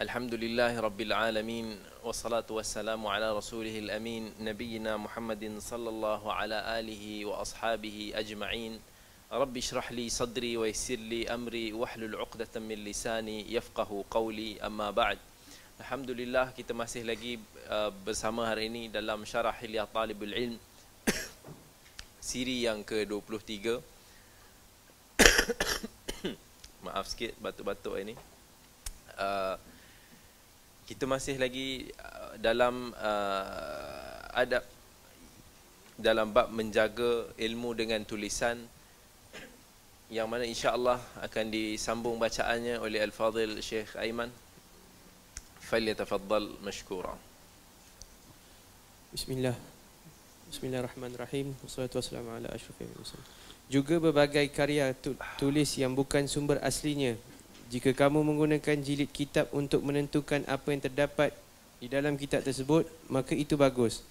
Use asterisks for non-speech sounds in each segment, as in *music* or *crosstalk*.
Alhamdulillahi Rabbil Alamin wassalatu wassalamu ala rasulihil amin Nabiina Muhammadin sallallahu ala alihi wa ashabihi ajma'in. Rabbi shrah li sadri wa yisir li amri Wahlul uqdatan min lisani yafqahu qawli amma ba'd. Alhamdulillah kita masih lagi uh, bersama hari ini dalam syarah Hilya Talibul Ilm *coughs* Siri yang ke-23 *coughs* Maaf sikit batuk-batuk ini. Uh, kita masih lagi uh, dalam uh, adab dalam bab menjaga ilmu dengan tulisan yang mana insya-Allah akan disambung bacaannya oleh al-Fadil Sheikh Aiman. Falyatafaddal mashkura. Bismillah. Bismillahirrahmanirrahim. Wassalatu wassalamu ala asyrafil mursalin. Juga berbagai karya tulis yang bukan sumber aslinya jika kamu menggunakan jilid kitab untuk menentukan apa yang terdapat di dalam kitab tersebut maka itu bagus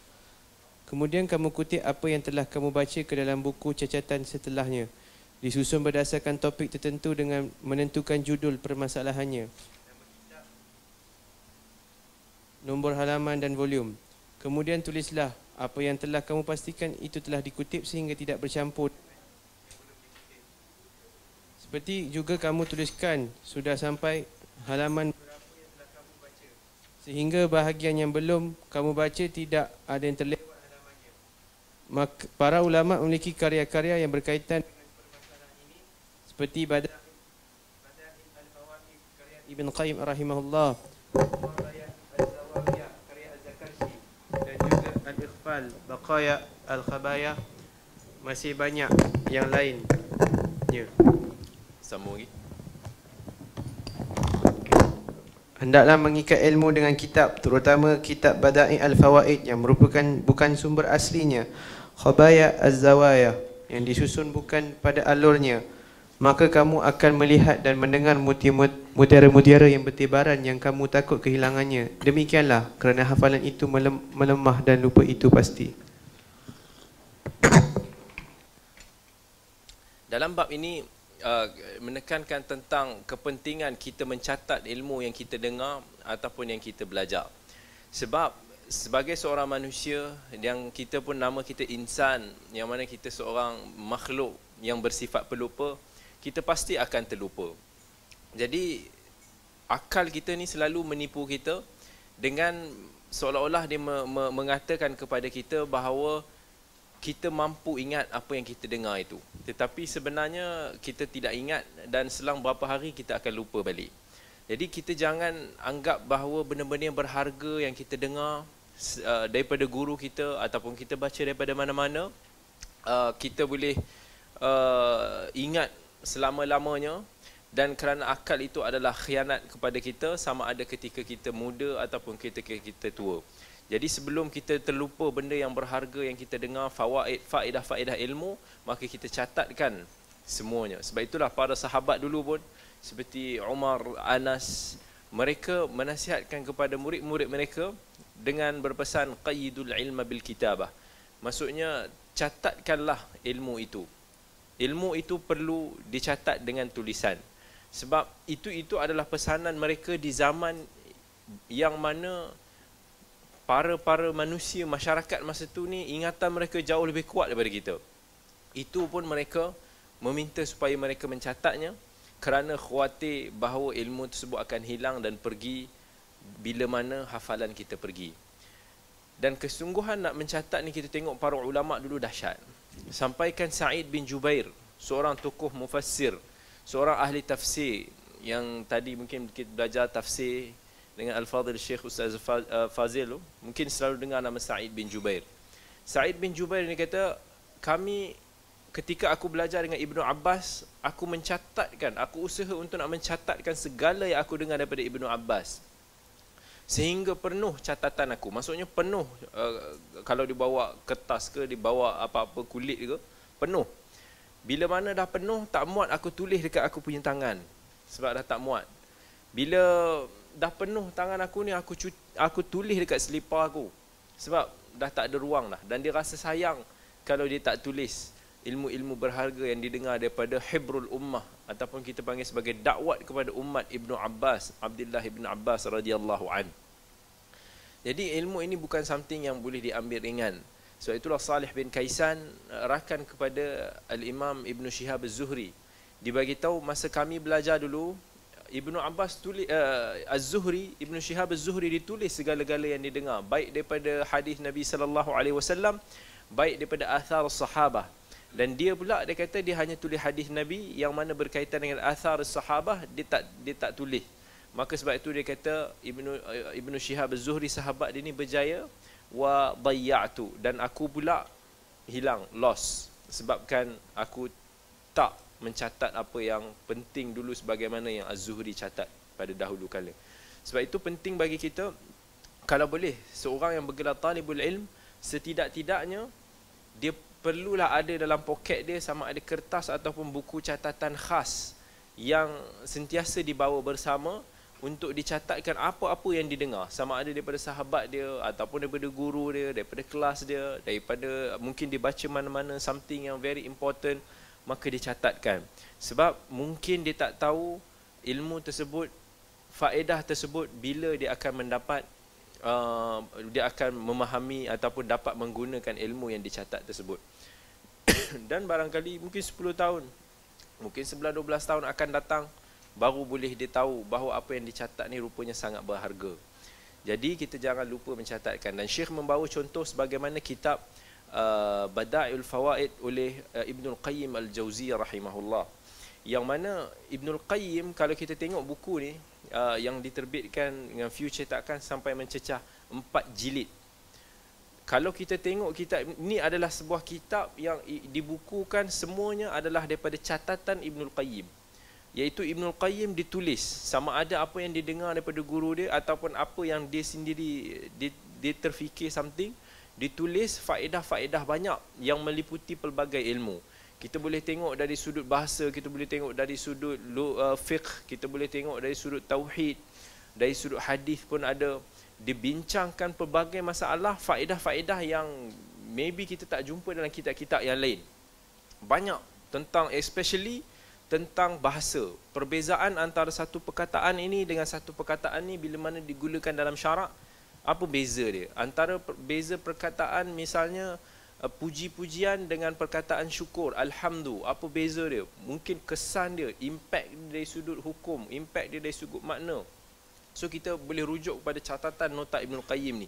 kemudian kamu kutip apa yang telah kamu baca ke dalam buku cacatan setelahnya disusun berdasarkan topik tertentu dengan menentukan judul permasalahannya nombor halaman dan volume. Kemudian tulislah apa yang telah kamu pastikan itu telah dikutip sehingga tidak bercampur. Seperti juga kamu tuliskan sudah sampai halaman berapa yang telah kamu baca. Sehingga bahagian yang belum kamu baca tidak ada yang terlewat halamannya. Para ulama memiliki karya-karya yang berkaitan seperti Badah Al-Fawaid karya Ibn Qayyim rahimahullah. Al-Ikhfal, Baqaya, Al-Khabaya Masih banyak yang lain ya. Sambung lagi Hendaklah mengikat ilmu dengan kitab Terutama kitab Bada'i Al-Fawaid Yang merupakan bukan sumber aslinya Khabaya Az-Zawaya Yang disusun bukan pada alurnya Maka kamu akan melihat dan mendengar mutiara-mutiara yang bertibaran yang kamu takut kehilangannya. Demikianlah kerana hafalan itu melemah dan lupa itu pasti. Dalam bab ini uh, menekankan tentang kepentingan kita mencatat ilmu yang kita dengar ataupun yang kita belajar. Sebab sebagai seorang manusia yang kita pun nama kita insan yang mana kita seorang makhluk yang bersifat pelupa kita pasti akan terlupa. Jadi akal kita ni selalu menipu kita dengan seolah-olah dia me- me- mengatakan kepada kita bahawa kita mampu ingat apa yang kita dengar itu. Tetapi sebenarnya kita tidak ingat dan selang beberapa hari kita akan lupa balik. Jadi kita jangan anggap bahawa benda-benda yang berharga yang kita dengar uh, daripada guru kita ataupun kita baca daripada mana-mana uh, kita boleh uh, ingat selama-lamanya dan kerana akal itu adalah khianat kepada kita sama ada ketika kita muda ataupun ketika kita tua. Jadi sebelum kita terlupa benda yang berharga yang kita dengar fawaid faedah-faedah ilmu maka kita catatkan semuanya. Sebab itulah para sahabat dulu pun seperti Umar, Anas mereka menasihatkan kepada murid-murid mereka dengan berpesan qayyidul ilma bil kitabah. Maksudnya catatkanlah ilmu itu ilmu itu perlu dicatat dengan tulisan sebab itu itu adalah pesanan mereka di zaman yang mana para-para manusia masyarakat masa tu ni ingatan mereka jauh lebih kuat daripada kita. Itu pun mereka meminta supaya mereka mencatatnya kerana khawatir bahawa ilmu tersebut akan hilang dan pergi bila mana hafalan kita pergi. Dan kesungguhan nak mencatat ni kita tengok para ulama dulu dahsyat. Sampaikan Sa'id bin Jubair, seorang tokoh mufassir, seorang ahli tafsir yang tadi mungkin kita belajar tafsir dengan Al-Fadhil Syekh Ustaz uh, Fazil, mungkin selalu dengar nama Sa'id bin Jubair. Sa'id bin Jubair ni kata, kami ketika aku belajar dengan Ibnu Abbas, aku mencatatkan, aku usaha untuk nak mencatatkan segala yang aku dengar daripada Ibnu Abbas. Sehingga penuh catatan aku. Maksudnya penuh uh, kalau dibawa kertas ke dibawa apa-apa kulit ke penuh. Bila mana dah penuh tak muat aku tulis dekat aku punya tangan. Sebab dah tak muat. Bila dah penuh tangan aku ni aku aku tulis dekat selipar aku sebab dah tak ada ruang dah dan dia rasa sayang kalau dia tak tulis ilmu-ilmu berharga yang didengar daripada Hibrul Ummah ataupun kita panggil sebagai dakwat kepada umat Ibnu Abbas, Abdullah Ibnu Abbas radhiyallahu an. Jadi ilmu ini bukan something yang boleh diambil ringan. So itulah Salih bin Kaisan rakan kepada Al-Imam Ibnu Shihab Az-Zuhri. Dibagi tahu masa kami belajar dulu Ibnu Abbas tulis uh, Az-Zuhri, Ibnu Shihab Az-Zuhri ditulis segala-gala yang didengar. Baik daripada hadis Nabi sallallahu alaihi wasallam baik daripada athar sahabah. Dan dia pula dia kata dia hanya tulis hadis Nabi yang mana berkaitan dengan athar sahabah dia tak dia tak tulis. Maka sebab itu dia kata Ibnu Ibnu Syihab Az-Zuhri sahabat dia ni berjaya wa dayya'tu dan aku pula hilang loss sebabkan aku tak mencatat apa yang penting dulu sebagaimana yang Az-Zuhri catat pada dahulu kala. Sebab itu penting bagi kita kalau boleh seorang yang bergelar talibul ilm setidak-tidaknya dia perlulah ada dalam poket dia sama ada kertas ataupun buku catatan khas yang sentiasa dibawa bersama untuk dicatatkan apa-apa yang didengar sama ada daripada sahabat dia ataupun daripada guru dia daripada kelas dia daripada mungkin dibaca mana-mana something yang very important maka dicatatkan sebab mungkin dia tak tahu ilmu tersebut faedah tersebut bila dia akan mendapat uh, dia akan memahami ataupun dapat menggunakan ilmu yang dicatat tersebut. *coughs* Dan barangkali mungkin 10 tahun, mungkin 11 12 tahun akan datang baru boleh dia tahu bahawa apa yang dicatat ni rupanya sangat berharga. Jadi kita jangan lupa mencatatkan dan Syekh membawa contoh sebagaimana kitab uh, Bada'il Fawaid oleh uh, Ibnul Qayyim Al-Jauziyah rahimahullah. Yang mana Ibnul Qayyim kalau kita tengok buku ni uh, yang diterbitkan dengan view cetakan sampai mencecah empat jilid. Kalau kita tengok kitab ini adalah sebuah kitab yang dibukukan semuanya adalah daripada catatan Ibnul Qayyim. Iaitu Ibnul Qayyim ditulis sama ada apa yang didengar daripada guru dia ataupun apa yang dia sendiri dia, dia terfikir something ditulis faedah-faedah banyak yang meliputi pelbagai ilmu. Kita boleh tengok dari sudut bahasa kita boleh tengok dari sudut uh, fiqh kita boleh tengok dari sudut tauhid dari sudut hadis pun ada. Dibincangkan pelbagai masalah faedah-faedah yang maybe kita tak jumpa dalam kitab-kitab yang lain. Banyak tentang especially tentang bahasa. Perbezaan antara satu perkataan ini dengan satu perkataan ini bila mana digunakan dalam syarak apa beza dia? Antara beza perkataan misalnya Uh, puji-pujian dengan perkataan syukur alhamdulillah apa beza dia? Mungkin kesan dia impact dia dari sudut hukum impact dia dari sudut makna. So kita boleh rujuk kepada catatan nota Ibn Qayyim ni.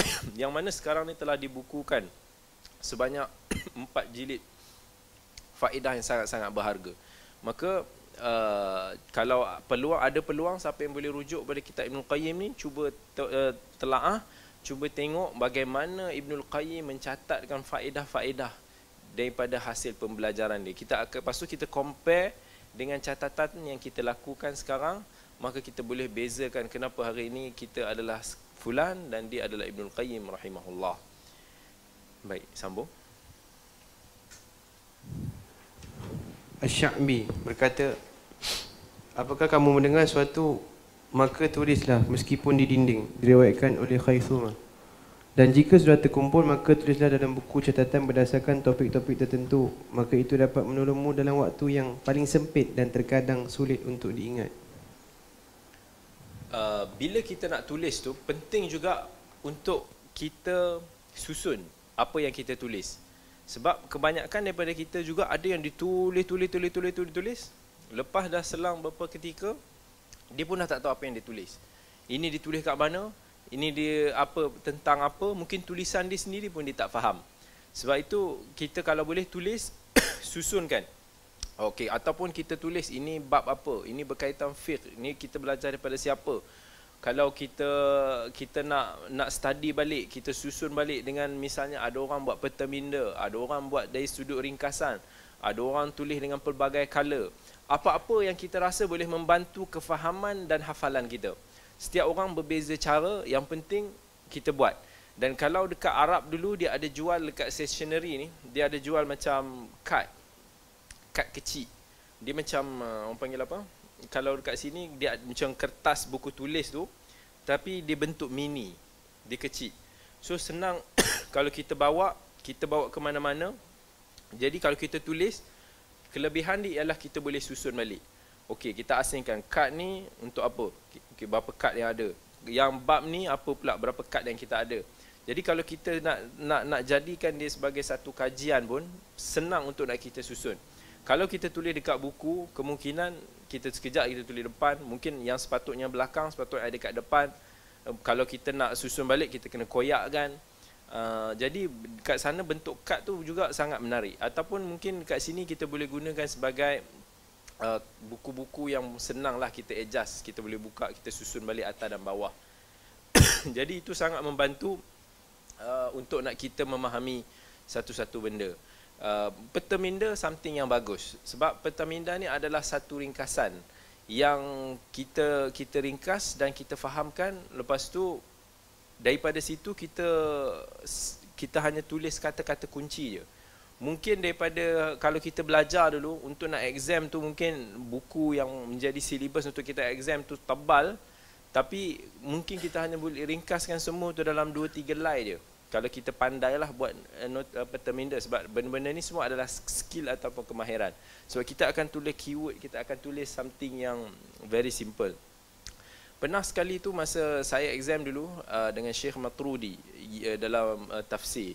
*coughs* Yang mana sekarang ni telah dibukukan sebanyak *coughs* empat jilid faedah yang sangat-sangat berharga. Maka uh, kalau peluang ada peluang siapa yang boleh rujuk pada kitab Ibn Qayyim ni cuba te, uh, telaah cuba tengok bagaimana Ibnul Qayyim mencatatkan faedah-faedah daripada hasil pembelajaran dia. Kita akan lepas tu kita compare dengan catatan yang kita lakukan sekarang, maka kita boleh bezakan kenapa hari ini kita adalah fulan dan dia adalah Ibnul Qayyim rahimahullah. Baik, sambung. Asy-Sya'bi berkata, apakah kamu mendengar suatu maka tulislah meskipun di dinding? Diriwayatkan oleh Khaythumah dan jika sudah terkumpul maka tulislah dalam buku catatan berdasarkan topik-topik tertentu. Maka itu dapat menolongmu dalam waktu yang paling sempit dan terkadang sulit untuk diingat. Uh, bila kita nak tulis tu penting juga untuk kita susun apa yang kita tulis sebab kebanyakan daripada kita juga ada yang ditulis tulis tulis tulis tulis tulis lepas dah selang beberapa ketika dia pun dah tak tahu apa yang dia tulis. Ini ditulis kat mana? Ini dia apa tentang apa? Mungkin tulisan dia sendiri pun dia tak faham. Sebab itu kita kalau boleh tulis *coughs* susunkan. Okey, ataupun kita tulis ini bab apa? Ini berkaitan fiqh. Ini kita belajar daripada siapa? Kalau kita kita nak nak study balik, kita susun balik dengan misalnya ada orang buat peta minda, ada orang buat dari sudut ringkasan, ada orang tulis dengan pelbagai color apa-apa yang kita rasa boleh membantu kefahaman dan hafalan kita. Setiap orang berbeza cara, yang penting kita buat. Dan kalau dekat Arab dulu dia ada jual dekat stationery ni, dia ada jual macam kad. Kad kecil. Dia macam uh, orang panggil apa? Kalau dekat sini dia macam kertas buku tulis tu, tapi dia bentuk mini. Dia kecil. So senang *coughs* kalau kita bawa, kita bawa ke mana-mana. Jadi kalau kita tulis, Kelebihan dia ialah kita boleh susun balik. Okey, kita asingkan kad ni untuk apa? Okey, berapa kad yang ada? Yang bab ni apa pula berapa kad yang kita ada? Jadi kalau kita nak nak nak jadikan dia sebagai satu kajian pun senang untuk nak kita susun. Kalau kita tulis dekat buku, kemungkinan kita sekejap kita tulis depan, mungkin yang sepatutnya belakang sepatutnya ada dekat depan. Kalau kita nak susun balik kita kena koyakkan. Uh, jadi kat sana bentuk kad tu juga sangat menarik. Ataupun mungkin kat sini kita boleh gunakan sebagai uh, buku-buku uh, yang senang lah kita adjust. Kita boleh buka kita susun balik atas dan bawah. *coughs* Jadi itu sangat membantu uh, untuk nak kita memahami satu-satu benda uh, peta minda something yang bagus sebab peta minda ni adalah satu ringkasan yang kita kita ringkas dan kita fahamkan lepas tu daripada situ kita kita hanya tulis kata-kata kunci je. Mungkin daripada kalau kita belajar dulu untuk nak exam tu mungkin buku yang menjadi silibus untuk kita exam tu tebal tapi mungkin kita hanya boleh ringkaskan semua tu dalam 2 3 line je. Kalau kita pandailah buat uh, note uh, terminda sebab benda-benda ni semua adalah skill ataupun kemahiran. Sebab kita akan tulis keyword, kita akan tulis something yang very simple. Pernah sekali tu masa saya exam dulu uh, dengan Syekh Matrudi uh, dalam uh, tafsir.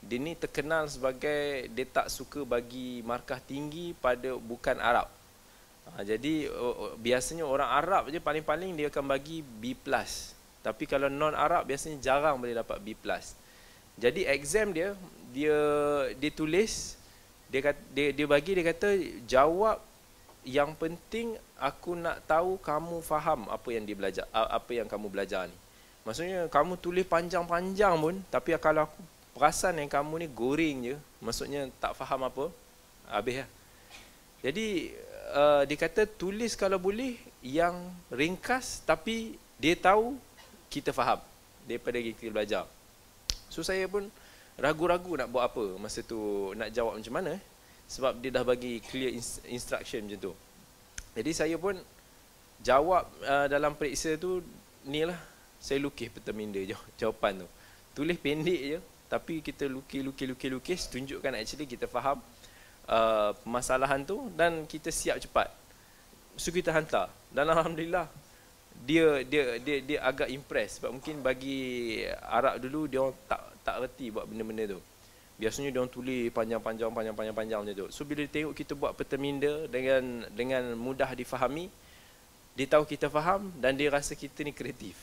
Dia ni terkenal sebagai dia tak suka bagi markah tinggi pada bukan Arab. Uh, jadi biasanya orang Arab je paling-paling dia akan bagi B+. Tapi kalau non Arab biasanya jarang boleh dapat B+. Jadi exam dia dia dia tulis dia kata, dia dia bagi dia kata jawab yang penting aku nak tahu kamu faham apa yang dia belajar apa yang kamu belajar ni. Maksudnya kamu tulis panjang-panjang pun tapi kalau aku perasan yang kamu ni goreng je maksudnya tak faham apa habis lah. Jadi uh, dia kata tulis kalau boleh yang ringkas tapi dia tahu kita faham daripada kita belajar so saya pun ragu-ragu nak buat apa masa tu nak jawab macam mana eh sebab dia dah bagi clear instruction macam tu. Jadi saya pun jawab uh, dalam periksa tu ni lah saya lukis peta minda *laughs* jawapan tu. Tulis pendek je tapi kita lukis lukis lukis lukis tunjukkan actually kita faham uh, permasalahan tu dan kita siap cepat. So kita hantar dan alhamdulillah dia dia dia dia agak impress sebab mungkin bagi Arab dulu dia tak tak reti buat benda-benda tu biasanya dia orang tulis panjang-panjang panjang-panjang panjang macam tu. So bila dia tengok kita buat peta minda dengan dengan mudah difahami, dia tahu kita faham dan dia rasa kita ni kreatif.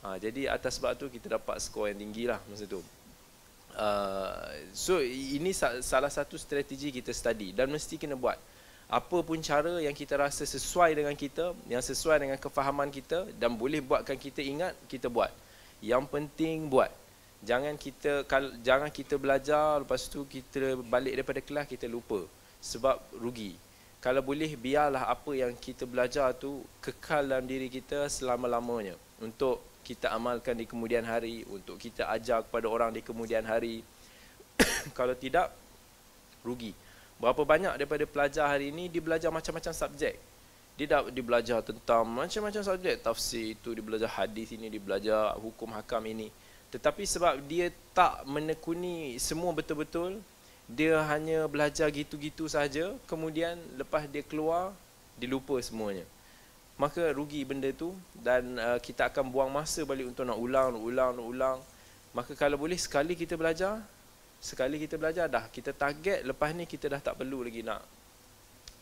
Ha, jadi atas sebab tu kita dapat skor yang tinggi lah masa tu. Uh, so ini salah satu strategi kita study dan mesti kena buat. Apa pun cara yang kita rasa sesuai dengan kita, yang sesuai dengan kefahaman kita dan boleh buatkan kita ingat, kita buat. Yang penting buat. Jangan kita jangan kita belajar lepas tu kita balik daripada kelas kita lupa. Sebab rugi. Kalau boleh biarlah apa yang kita belajar tu kekal dalam diri kita selama-lamanya. Untuk kita amalkan di kemudian hari untuk kita ajar kepada orang di kemudian hari. *coughs* Kalau tidak rugi berapa banyak daripada pelajar hari ini dia belajar macam-macam subjek dia dah dia belajar tentang macam-macam subjek tafsir itu dia belajar hadis ini dia belajar hukum hakam ini tetapi sebab dia tak menekuni semua betul-betul, dia hanya belajar gitu-gitu saja, kemudian lepas dia keluar, dia lupa semuanya. Maka rugi benda tu dan uh, kita akan buang masa balik untuk nak ulang, ulang, ulang. Maka kalau boleh sekali kita belajar, sekali kita belajar dah kita target lepas ni kita dah tak perlu lagi nak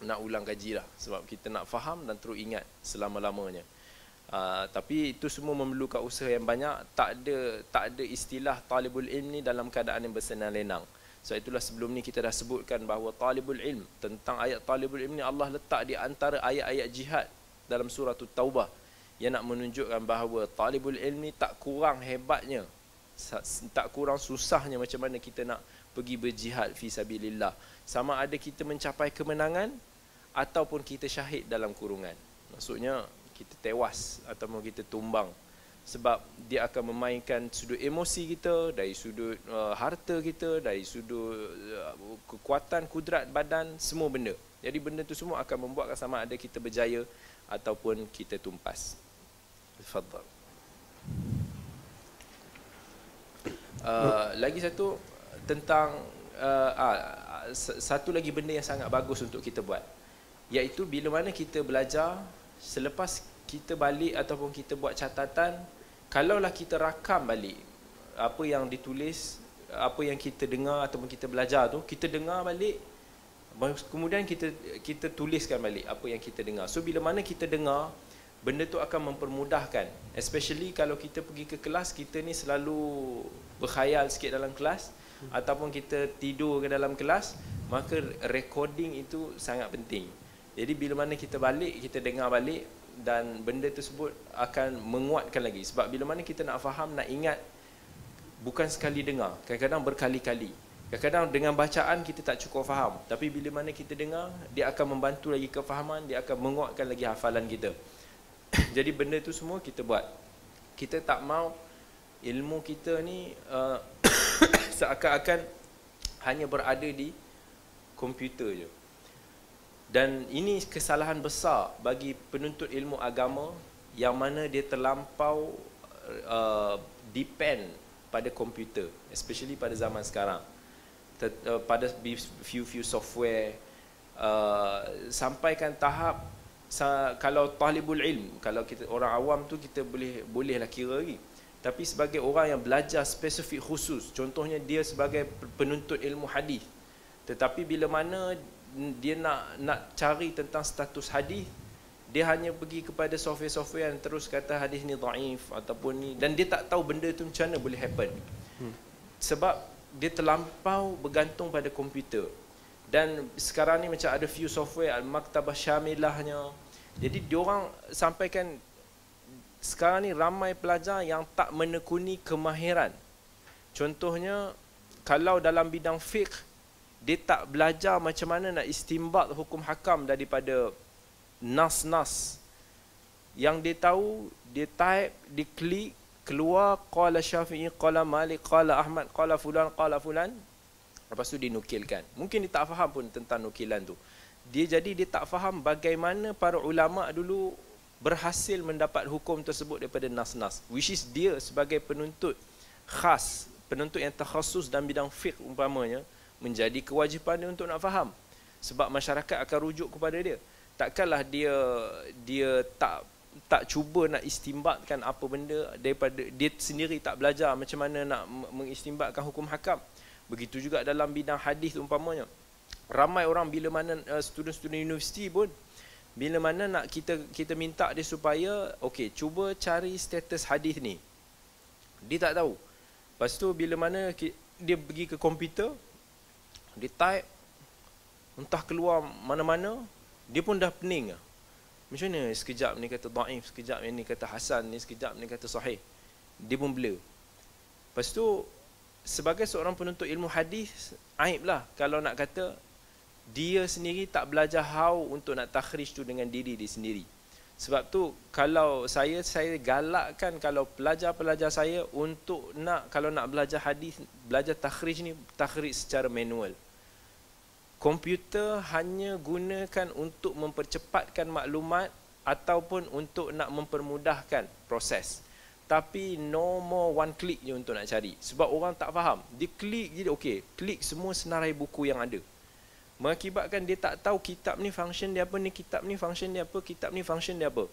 nak ulang kaji lah. Sebab kita nak faham dan terus ingat selama-lamanya. Uh, tapi itu semua memerlukan usaha yang banyak. Tak ada tak ada istilah talibul ilm ni dalam keadaan yang bersenang lenang. So itulah sebelum ni kita dah sebutkan bahawa talibul ilm tentang ayat talibul ilm ni Allah letak di antara ayat-ayat jihad dalam surah taubah yang nak menunjukkan bahawa talibul ilm ni tak kurang hebatnya tak kurang susahnya macam mana kita nak pergi berjihad fi sabilillah. Sama ada kita mencapai kemenangan ataupun kita syahid dalam kurungan. Maksudnya kita tewas ataupun kita tumbang. Sebab dia akan memainkan sudut emosi kita dari sudut uh, harta kita dari sudut uh, kekuatan kudrat badan semua benda. Jadi benda tu semua akan membuatkan sama ada kita berjaya ataupun kita tumpas. Tafadhal uh, lagi satu tentang uh, ah, satu lagi benda yang sangat bagus untuk kita buat. Iaitu bila mana kita belajar selepas kita balik ataupun kita buat catatan kalaulah kita rakam balik apa yang ditulis apa yang kita dengar ataupun kita belajar tu kita dengar balik kemudian kita kita tuliskan balik apa yang kita dengar. So bila mana kita dengar benda tu akan mempermudahkan. Especially kalau kita pergi ke kelas kita ni selalu berkhayal sikit dalam kelas ataupun kita tidur ke dalam kelas maka recording itu sangat penting. Jadi bila mana kita balik kita dengar balik dan benda tersebut akan menguatkan lagi. Sebab bila mana kita nak faham nak ingat bukan sekali dengar kadang-kadang berkali-kali. Kadang-kadang dengan bacaan kita tak cukup faham tapi bila mana kita dengar dia akan membantu lagi kefahaman dia akan menguatkan lagi hafalan kita *coughs* jadi benda tu semua kita buat. Kita tak mau ilmu kita ni uh, *coughs* seakan-akan hanya berada di komputer je. Dan ini kesalahan besar bagi penuntut ilmu agama yang mana dia terlampau uh, depend pada komputer especially pada zaman sekarang. Ter, uh, pada few-few software uh, sampaikan tahap kalau talibul ilm kalau kita orang awam tu kita boleh bolehlah kira lagi. Tapi sebagai orang yang belajar spesifik khusus contohnya dia sebagai penuntut ilmu hadis tetapi bila mana dia nak nak cari tentang status hadis dia hanya pergi kepada software-software yang terus kata hadis ni dhaif ataupun ni dan dia tak tahu benda tu macam mana boleh happen. Hmm. sebab dia terlampau bergantung pada komputer dan sekarang ni macam ada few software al-maktabah syamilahnya. Jadi diorang sampaikan sekarang ni ramai pelajar yang tak menekuni kemahiran. Contohnya kalau dalam bidang fiqh dia tak belajar macam mana nak istimbat hukum hakam daripada nas-nas. Yang dia tahu dia type dia klik keluar qala syafi'i qala malik qala ahmad qala fulan qala fulan Lepas tu dinukilkan. Mungkin dia tak faham pun tentang nukilan tu. Dia jadi dia tak faham bagaimana para ulama dulu berhasil mendapat hukum tersebut daripada nas-nas. Which is dia sebagai penuntut khas, penuntut yang terkhusus dalam bidang fiqh umpamanya, menjadi kewajipan dia untuk nak faham. Sebab masyarakat akan rujuk kepada dia. Takkanlah dia dia tak tak cuba nak istimbatkan apa benda daripada dia sendiri tak belajar macam mana nak mengistimbatkan hukum hakam. Begitu juga dalam bidang hadis umpamanya. Ramai orang bila mana uh, student-student universiti pun bila mana nak kita kita minta dia supaya okey cuba cari status hadis ni. Dia tak tahu. Lepas tu bila mana dia pergi ke komputer dia type entah keluar mana-mana dia pun dah pening lah. Macam mana sekejap ni kata daif, sekejap ni kata hasan, ni sekejap ni kata sahih. Dia pun blur. Lepas tu sebagai seorang penuntut ilmu hadis aiblah. Kalau nak kata dia sendiri tak belajar how untuk nak takhrij tu dengan diri dia sendiri. Sebab tu kalau saya saya galakkan kalau pelajar-pelajar saya untuk nak kalau nak belajar hadis belajar takhrij ni takhrij secara manual. Komputer hanya gunakan untuk mempercepatkan maklumat ataupun untuk nak mempermudahkan proses tapi no more one click je untuk nak cari. Sebab orang tak faham. Dia klik je okey klik semua senarai buku yang ada. Mengakibatkan dia tak tahu kitab ni function dia apa ni kitab ni function dia apa kitab ni function dia apa.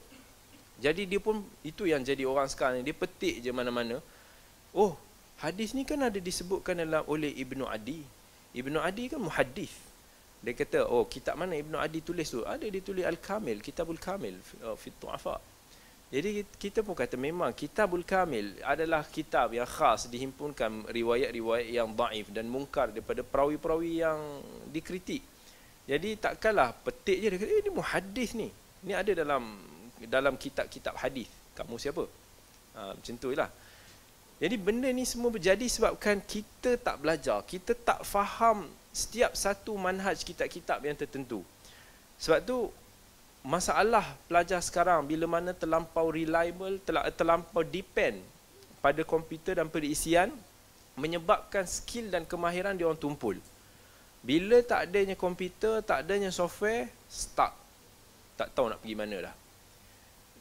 Jadi dia pun itu yang jadi orang sekarang ni. Dia petik je mana-mana. Oh hadis ni kan ada disebutkan dalam oleh Ibnu Adi. Ibnu Adi kan muhaddis. Dia kata oh kitab mana Ibnu Adi tulis tu? Ada dia tulis Al-Kamil Kitabul Kamil uh, fi Tu'afa jadi kita pun kata memang Kitabul Kamil adalah kitab yang khas dihimpunkan riwayat-riwayat yang daif dan mungkar daripada perawi-perawi yang dikritik. Jadi takkanlah petik je dia kata, eh, ini muhadis ni. Ini ada dalam dalam kitab-kitab hadis. Kamu siapa? Ha, macam tu lah. Jadi benda ni semua berjadi sebabkan kita tak belajar. Kita tak faham setiap satu manhaj kitab-kitab yang tertentu. Sebab tu masalah pelajar sekarang bila mana terlampau reliable, terlampau depend pada komputer dan perisian menyebabkan skill dan kemahiran dia orang tumpul. Bila tak adanya komputer, tak adanya software, stuck. Tak tahu nak pergi mana dah.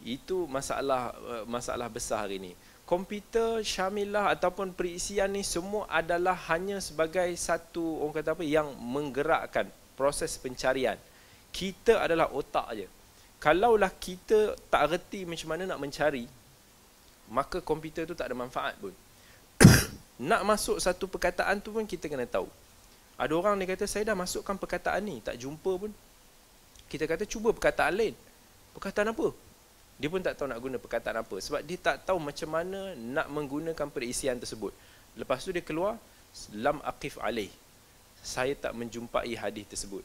Itu masalah eh, masalah besar hari ini. komputer Syamilah ataupun perisian ni semua adalah hanya sebagai satu orang kata apa yang menggerakkan proses pencarian. Kita adalah otak aja. Kalaulah kita tak reti macam mana nak mencari, maka komputer tu tak ada manfaat pun. *coughs* nak masuk satu perkataan tu pun kita kena tahu. Ada orang ni kata saya dah masukkan perkataan ni, tak jumpa pun. Kita kata cuba perkataan lain. Perkataan apa? Dia pun tak tahu nak guna perkataan apa sebab dia tak tahu macam mana nak menggunakan perisian tersebut. Lepas tu dia keluar lam aqif alaih. Saya tak menjumpai hadis tersebut.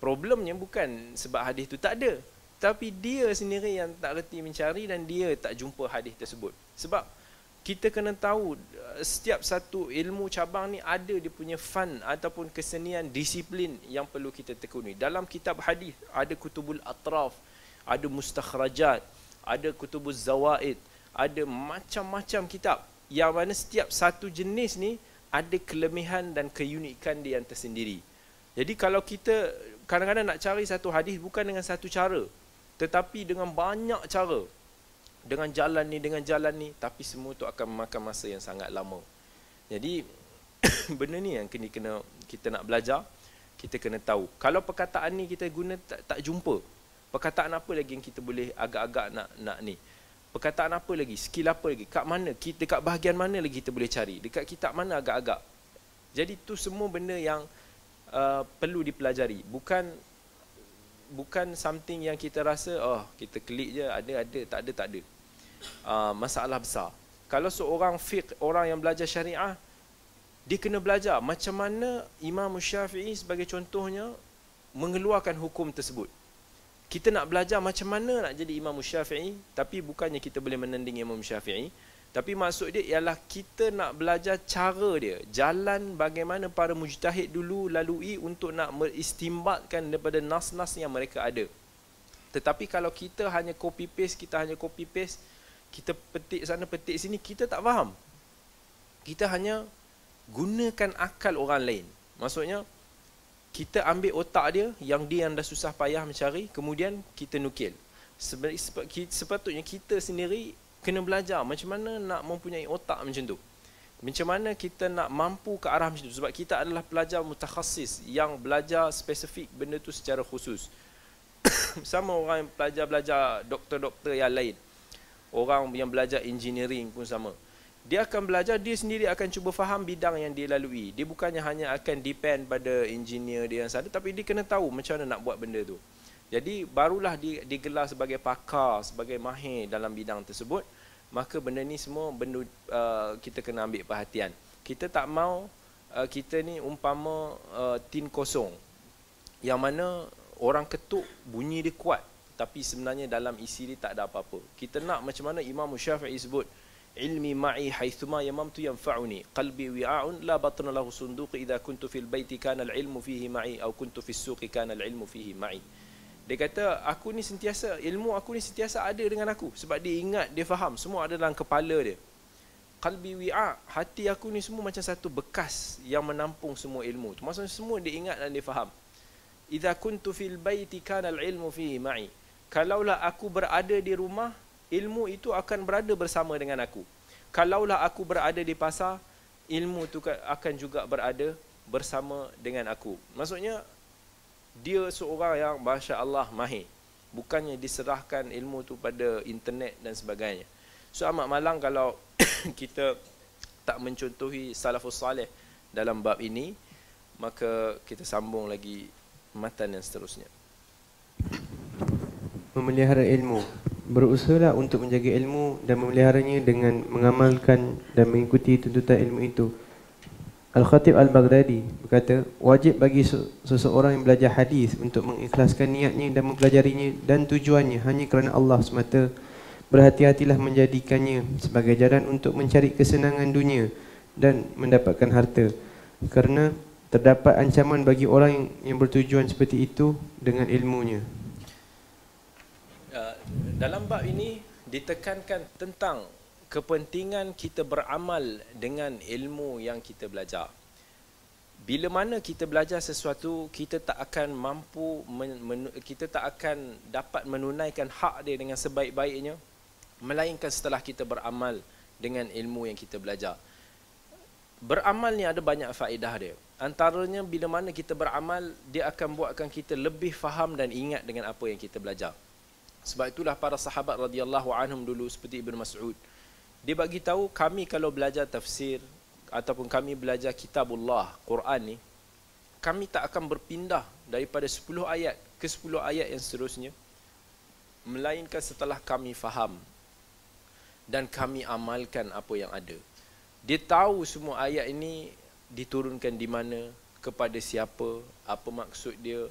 Problemnya bukan sebab hadis tu tak ada, tapi dia sendiri yang tak reti mencari dan dia tak jumpa hadis tersebut. Sebab kita kena tahu uh, setiap satu ilmu cabang ni ada dia punya fun ataupun kesenian disiplin yang perlu kita tekuni. Dalam kitab hadis ada kutubul atraf, ada mustakhrajat, ada kutubul zawaid, ada macam-macam kitab yang mana setiap satu jenis ni ada kelebihan dan keunikan dia yang tersendiri. Jadi kalau kita kadang-kadang nak cari satu hadis bukan dengan satu cara, tetapi dengan banyak cara. Dengan jalan ni dengan jalan ni tapi semua tu akan memakan masa yang sangat lama. Jadi *coughs* benda ni yang kena kena kita nak belajar kita kena tahu. Kalau perkataan ni kita guna tak, tak jumpa perkataan apa lagi yang kita boleh agak-agak nak nak ni? Perkataan apa lagi? Skill apa lagi? Kat mana? Kita dekat bahagian mana lagi kita boleh cari? Dekat kitab mana agak-agak? Jadi tu semua benda yang uh, perlu dipelajari. Bukan bukan something yang kita rasa oh kita klik je ada ada tak ada tak ada. Uh, masalah besar. Kalau seorang fiqh orang yang belajar syariah dia kena belajar macam mana Imam Syafi'i sebagai contohnya mengeluarkan hukum tersebut. Kita nak belajar macam mana nak jadi Imam Syafi'i tapi bukannya kita boleh menanding Imam Syafi'i tapi maksud dia ialah kita nak belajar cara dia, jalan bagaimana para mujtahid dulu lalui untuk nak meristimbatkan daripada nas-nas yang mereka ada. Tetapi kalau kita hanya copy paste, kita hanya copy paste, kita petik sana petik sini, kita tak faham. Kita hanya gunakan akal orang lain. Maksudnya kita ambil otak dia yang dia yang dah susah payah mencari, kemudian kita nukil. Sepatutnya kita sendiri kena belajar macam mana nak mempunyai otak macam tu. Macam mana kita nak mampu ke arah macam tu sebab kita adalah pelajar mutakhasis yang belajar spesifik benda tu secara khusus. *coughs* Sama orang yang belajar-belajar doktor-doktor yang lain. Orang yang belajar engineering pun sama. Dia akan belajar, dia sendiri akan cuba faham bidang yang dia lalui. Dia bukannya hanya akan depend pada engineer dia yang sana, tapi dia kena tahu macam mana nak buat benda tu. Jadi barulah digelar sebagai pakar, sebagai mahir dalam bidang tersebut, maka benda ni semua benda uh, kita kena ambil perhatian. Kita tak mau uh, kita ni umpama uh, tin kosong. Yang mana orang ketuk bunyi dia kuat tapi sebenarnya dalam isi dia tak ada apa-apa. Kita nak macam mana Imam Syafi'i sebut ilmi ma'i haithuma yamamtu yanfa'uni qalbi wi'a'un la batna lahu sunduq idha kuntu fil baiti kana al-ilmu fihi ma'i aw kuntu fis suqi kana al-ilmu fihi ma'i dia kata aku ni sentiasa ilmu aku ni sentiasa ada dengan aku. Sebab dia ingat dia faham semua ada dalam kepala dia. Qalbi wi'a hati aku ni semua macam satu bekas yang menampung semua ilmu tu. Maksudnya semua dia ingat dan dia faham. Idza kuntu fil baiti kana al ilmu fihi ma'i. Kalaulah aku berada di rumah ilmu itu akan berada bersama dengan aku. Kalaulah aku berada di pasar ilmu itu akan juga berada bersama dengan aku. Maksudnya dia seorang yang Masya Allah mahir. Bukannya diserahkan ilmu tu pada internet dan sebagainya. So amat malang kalau *coughs* kita tak mencontohi salafus salih dalam bab ini maka kita sambung lagi matan yang seterusnya. Memelihara ilmu. Berusahalah untuk menjaga ilmu dan memeliharanya dengan mengamalkan dan mengikuti tuntutan ilmu itu Al-Khatib Al-Baghdadi berkata, wajib bagi seseorang yang belajar hadis untuk mengikhlaskan niatnya dan mempelajarinya dan tujuannya hanya kerana Allah semata. Berhati-hatilah menjadikannya sebagai jalan untuk mencari kesenangan dunia dan mendapatkan harta. Kerana terdapat ancaman bagi orang yang bertujuan seperti itu dengan ilmunya. Uh, dalam bab ini ditekankan tentang kepentingan kita beramal dengan ilmu yang kita belajar. Bila mana kita belajar sesuatu, kita tak akan mampu, men, kita tak akan dapat menunaikan hak dia dengan sebaik-baiknya, melainkan setelah kita beramal dengan ilmu yang kita belajar. Beramal ni ada banyak faedah dia. Antaranya bila mana kita beramal, dia akan buatkan kita lebih faham dan ingat dengan apa yang kita belajar. Sebab itulah para sahabat radhiyallahu anhum dulu seperti Ibn Mas'ud. Dia bagi tahu kami kalau belajar tafsir ataupun kami belajar kitabullah, Quran ni, kami tak akan berpindah daripada 10 ayat ke 10 ayat yang seterusnya melainkan setelah kami faham dan kami amalkan apa yang ada. Dia tahu semua ayat ini diturunkan di mana, kepada siapa, apa maksud dia,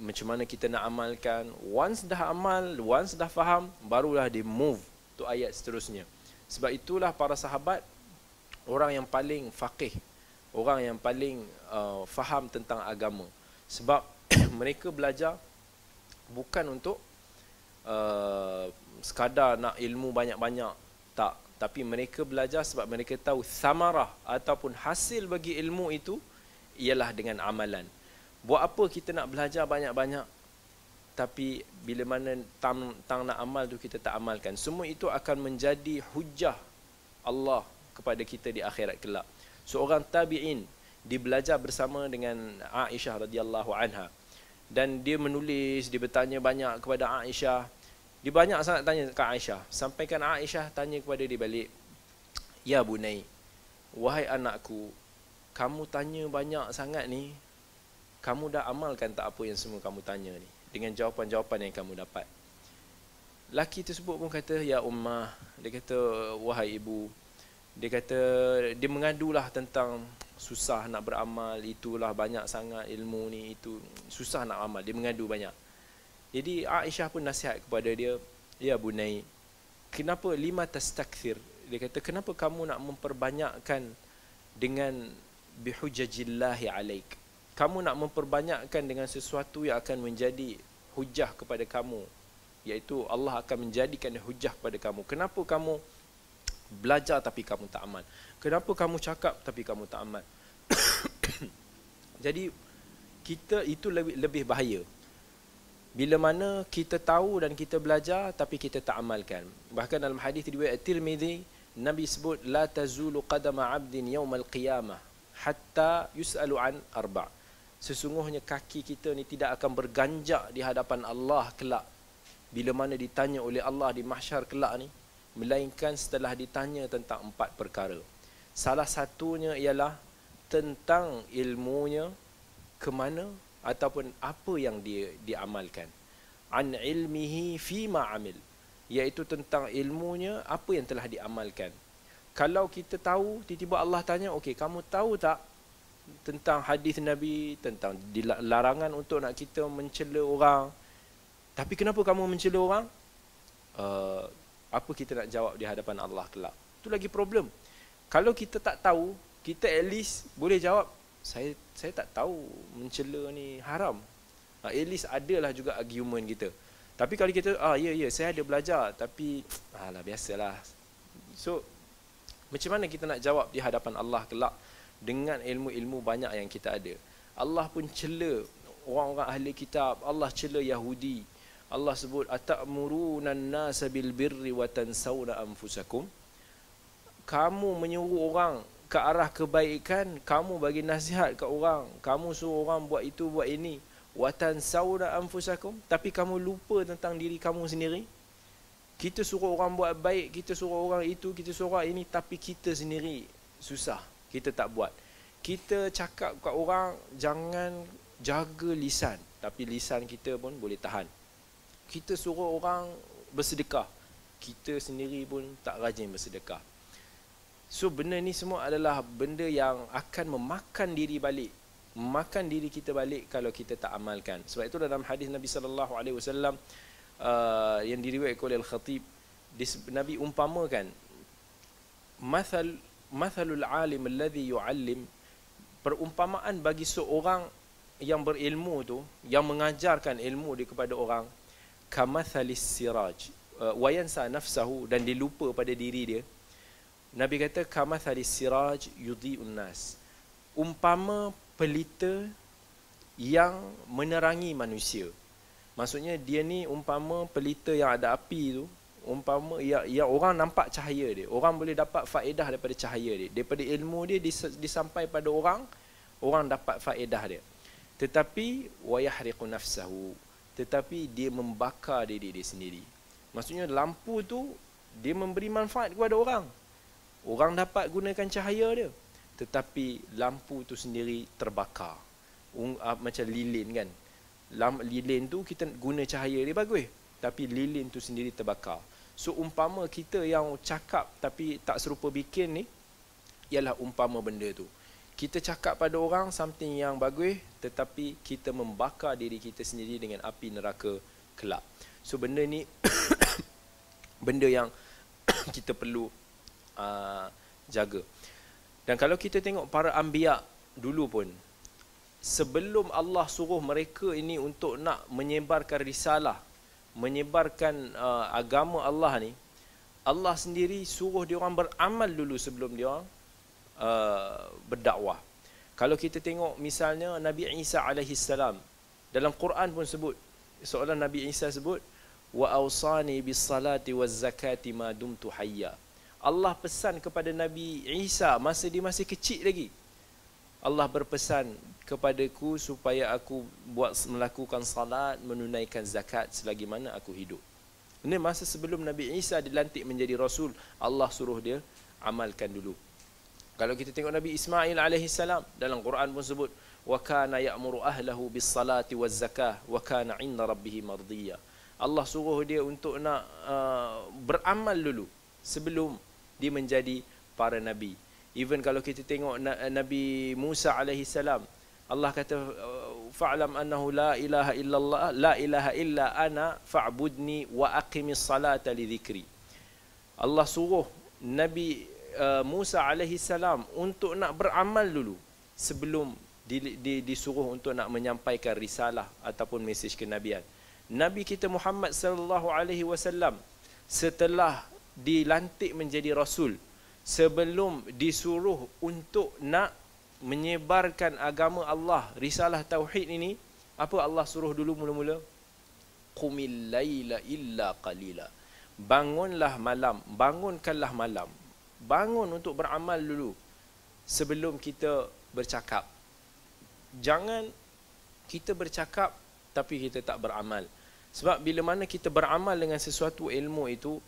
macam mana kita nak amalkan. Once dah amal, once dah faham, barulah dia move tu ayat seterusnya. Sebab itulah para sahabat orang yang paling faqih, orang yang paling uh, faham tentang agama. Sebab *coughs* mereka belajar bukan untuk uh, sekadar nak ilmu banyak-banyak tak. Tapi mereka belajar sebab mereka tahu samarah ataupun hasil bagi ilmu itu ialah dengan amalan. Buat apa kita nak belajar banyak-banyak tapi bila mana tang, tang nak amal tu kita tak amalkan. Semua itu akan menjadi hujah Allah kepada kita di akhirat kelak. Seorang tabi'in dia belajar bersama dengan Aisyah radhiyallahu anha. Dan dia menulis dia bertanya banyak kepada Aisyah. Dia banyak sangat tanya ke Aisyah. Sampaikan Aisyah tanya kepada dia balik ya bunai wahai anakku kamu tanya banyak sangat ni. Kamu dah amalkan tak apa yang semua kamu tanya ni dengan jawapan-jawapan yang kamu dapat. Laki tersebut pun kata ya ummah dia kata wahai ibu dia kata dia mengadulah tentang susah nak beramal itulah banyak sangat ilmu ni itu susah nak amal dia mengadu banyak. Jadi Aisyah pun nasihat kepada dia ya bunai kenapa lima tastakthir? Dia kata kenapa kamu nak memperbanyakkan dengan bihujajillahi alaik kamu nak memperbanyakkan dengan sesuatu yang akan menjadi hujah kepada kamu iaitu Allah akan menjadikan hujah kepada kamu kenapa kamu belajar tapi kamu tak amal. Kenapa kamu cakap tapi kamu tak amal? *coughs* Jadi kita itu lebih lebih bahaya. Bila mana kita tahu dan kita belajar tapi kita tak amalkan. Bahkan dalam hadis riwayat Tirmizi Nabi sebut la tazulu qadama 'abdin yaumal qiyamah hatta yus'alu an arba'. Sesungguhnya kaki kita ni tidak akan berganjak di hadapan Allah kelak. Bila mana ditanya oleh Allah di mahsyar kelak ni, melainkan setelah ditanya tentang empat perkara. Salah satunya ialah tentang ilmunya ke mana ataupun apa yang dia diamalkan. An ilmihi fi ma amil iaitu tentang ilmunya apa yang telah diamalkan. Kalau kita tahu tiba-tiba Allah tanya, "Okey, kamu tahu tak tentang hadis Nabi tentang larangan untuk nak kita mencela orang?" Tapi kenapa kamu mencela orang? Uh, apa kita nak jawab di hadapan Allah kelak? Itu lagi problem. Kalau kita tak tahu kita at least boleh jawab saya saya tak tahu mencela ni haram. Uh, at least adalah juga argument kita. Tapi kalau kita ah ya ya saya ada belajar tapi *tsk* alah biasalah. So macam mana kita nak jawab di hadapan Allah kelak dengan ilmu-ilmu banyak yang kita ada. Allah pun cela orang-orang ahli kitab. Allah cela Yahudi. Allah sebut atamuruna an-nasa bil birri wa tansawna anfusakum. Kamu menyuruh orang ke arah kebaikan kamu bagi nasihat ke orang. Kamu suruh orang buat itu buat ini. Wa tansawna anfusakum. Tapi kamu lupa tentang diri kamu sendiri. Kita suruh orang buat baik kita suruh orang itu kita suruh orang ini tapi kita sendiri susah kita tak buat. Kita cakap kat orang jangan jaga lisan. Tapi lisan kita pun boleh tahan. Kita suruh orang bersedekah. Kita sendiri pun tak rajin bersedekah. So benda ni semua adalah benda yang akan memakan diri balik. Memakan diri kita balik kalau kita tak amalkan. Sebab itu dalam hadis Nabi sallallahu alaihi wasallam uh, yang diriwayatkan oleh al-khatib Nabi umpamakan mathal mathalul alim alladhi yuallim. Perumpamaan bagi seorang yang berilmu tu yang mengajarkan ilmu dia kepada orang kamathalis siraj uh, wayansa nafsahu dan dia lupa pada diri dia. Nabi kata kamathalis siraj yudhi'un nas. Umpama pelita yang menerangi manusia. Maksudnya dia ni umpama pelita yang ada api tu umpama ya, ya orang nampak cahaya dia orang boleh dapat faedah daripada cahaya dia. Daripada ilmu dia dis, disampai pada orang orang dapat faedah dia. Tetapi wayahriqu nafsahu tetapi dia membakar diri dia sendiri. Maksudnya lampu tu dia memberi manfaat kepada orang. Orang dapat gunakan cahaya dia. Tetapi lampu tu sendiri terbakar. Uh, macam lilin kan. Lilin tu kita guna cahaya dia bagus tapi lilin tu sendiri terbakar So umpama kita yang cakap tapi tak serupa bikin ni ialah umpama benda tu. Kita cakap pada orang something yang bagus tetapi kita membakar diri kita sendiri dengan api neraka kelak. So benda ni *coughs* benda yang *coughs* kita perlu uh, jaga. Dan kalau kita tengok para anbiya dulu pun sebelum Allah suruh mereka ini untuk nak menyebarkan risalah menyebarkan uh, agama Allah ni Allah sendiri suruh dia orang beramal dulu sebelum dia orang uh, berdakwah. Kalau kita tengok misalnya Nabi Isa alaihi salam dalam Quran pun sebut seolah Nabi Isa sebut wa awsani bis salati waz zakati ma dumtu hayya. Allah pesan kepada Nabi Isa masa dia masih kecil lagi. Allah berpesan kepadaku supaya aku buat melakukan salat menunaikan zakat selagi mana aku hidup. Ini masa sebelum Nabi Isa dilantik menjadi rasul, Allah suruh dia amalkan dulu. Kalau kita tengok Nabi Ismail alaihi salam dalam Quran pun sebut wa kana ya'muru ahlahu bis salati waz zakah wa kana 'inda rabbih mardiyya. Allah suruh dia untuk nak uh, beramal dulu sebelum dia menjadi para nabi. Even kalau kita tengok Nabi Musa alaihi salam, Allah kata fa'lam annahu la ilaha illallah la ilaha illa ana fa'budni wa aqimis salata li dhikri. Allah suruh Nabi uh, Musa alaihi salam untuk nak beramal dulu sebelum di, di, disuruh untuk nak menyampaikan risalah ataupun mesej kenabian. Nabi kita Muhammad sallallahu alaihi wasallam setelah dilantik menjadi rasul sebelum disuruh untuk nak menyebarkan agama Allah, risalah tauhid ini, apa Allah suruh dulu mula-mula? Qumil laila illa qalila. Bangunlah malam, bangunkanlah malam. Bangun untuk beramal dulu sebelum kita bercakap. Jangan kita bercakap tapi kita tak beramal. Sebab bila mana kita beramal dengan sesuatu ilmu itu,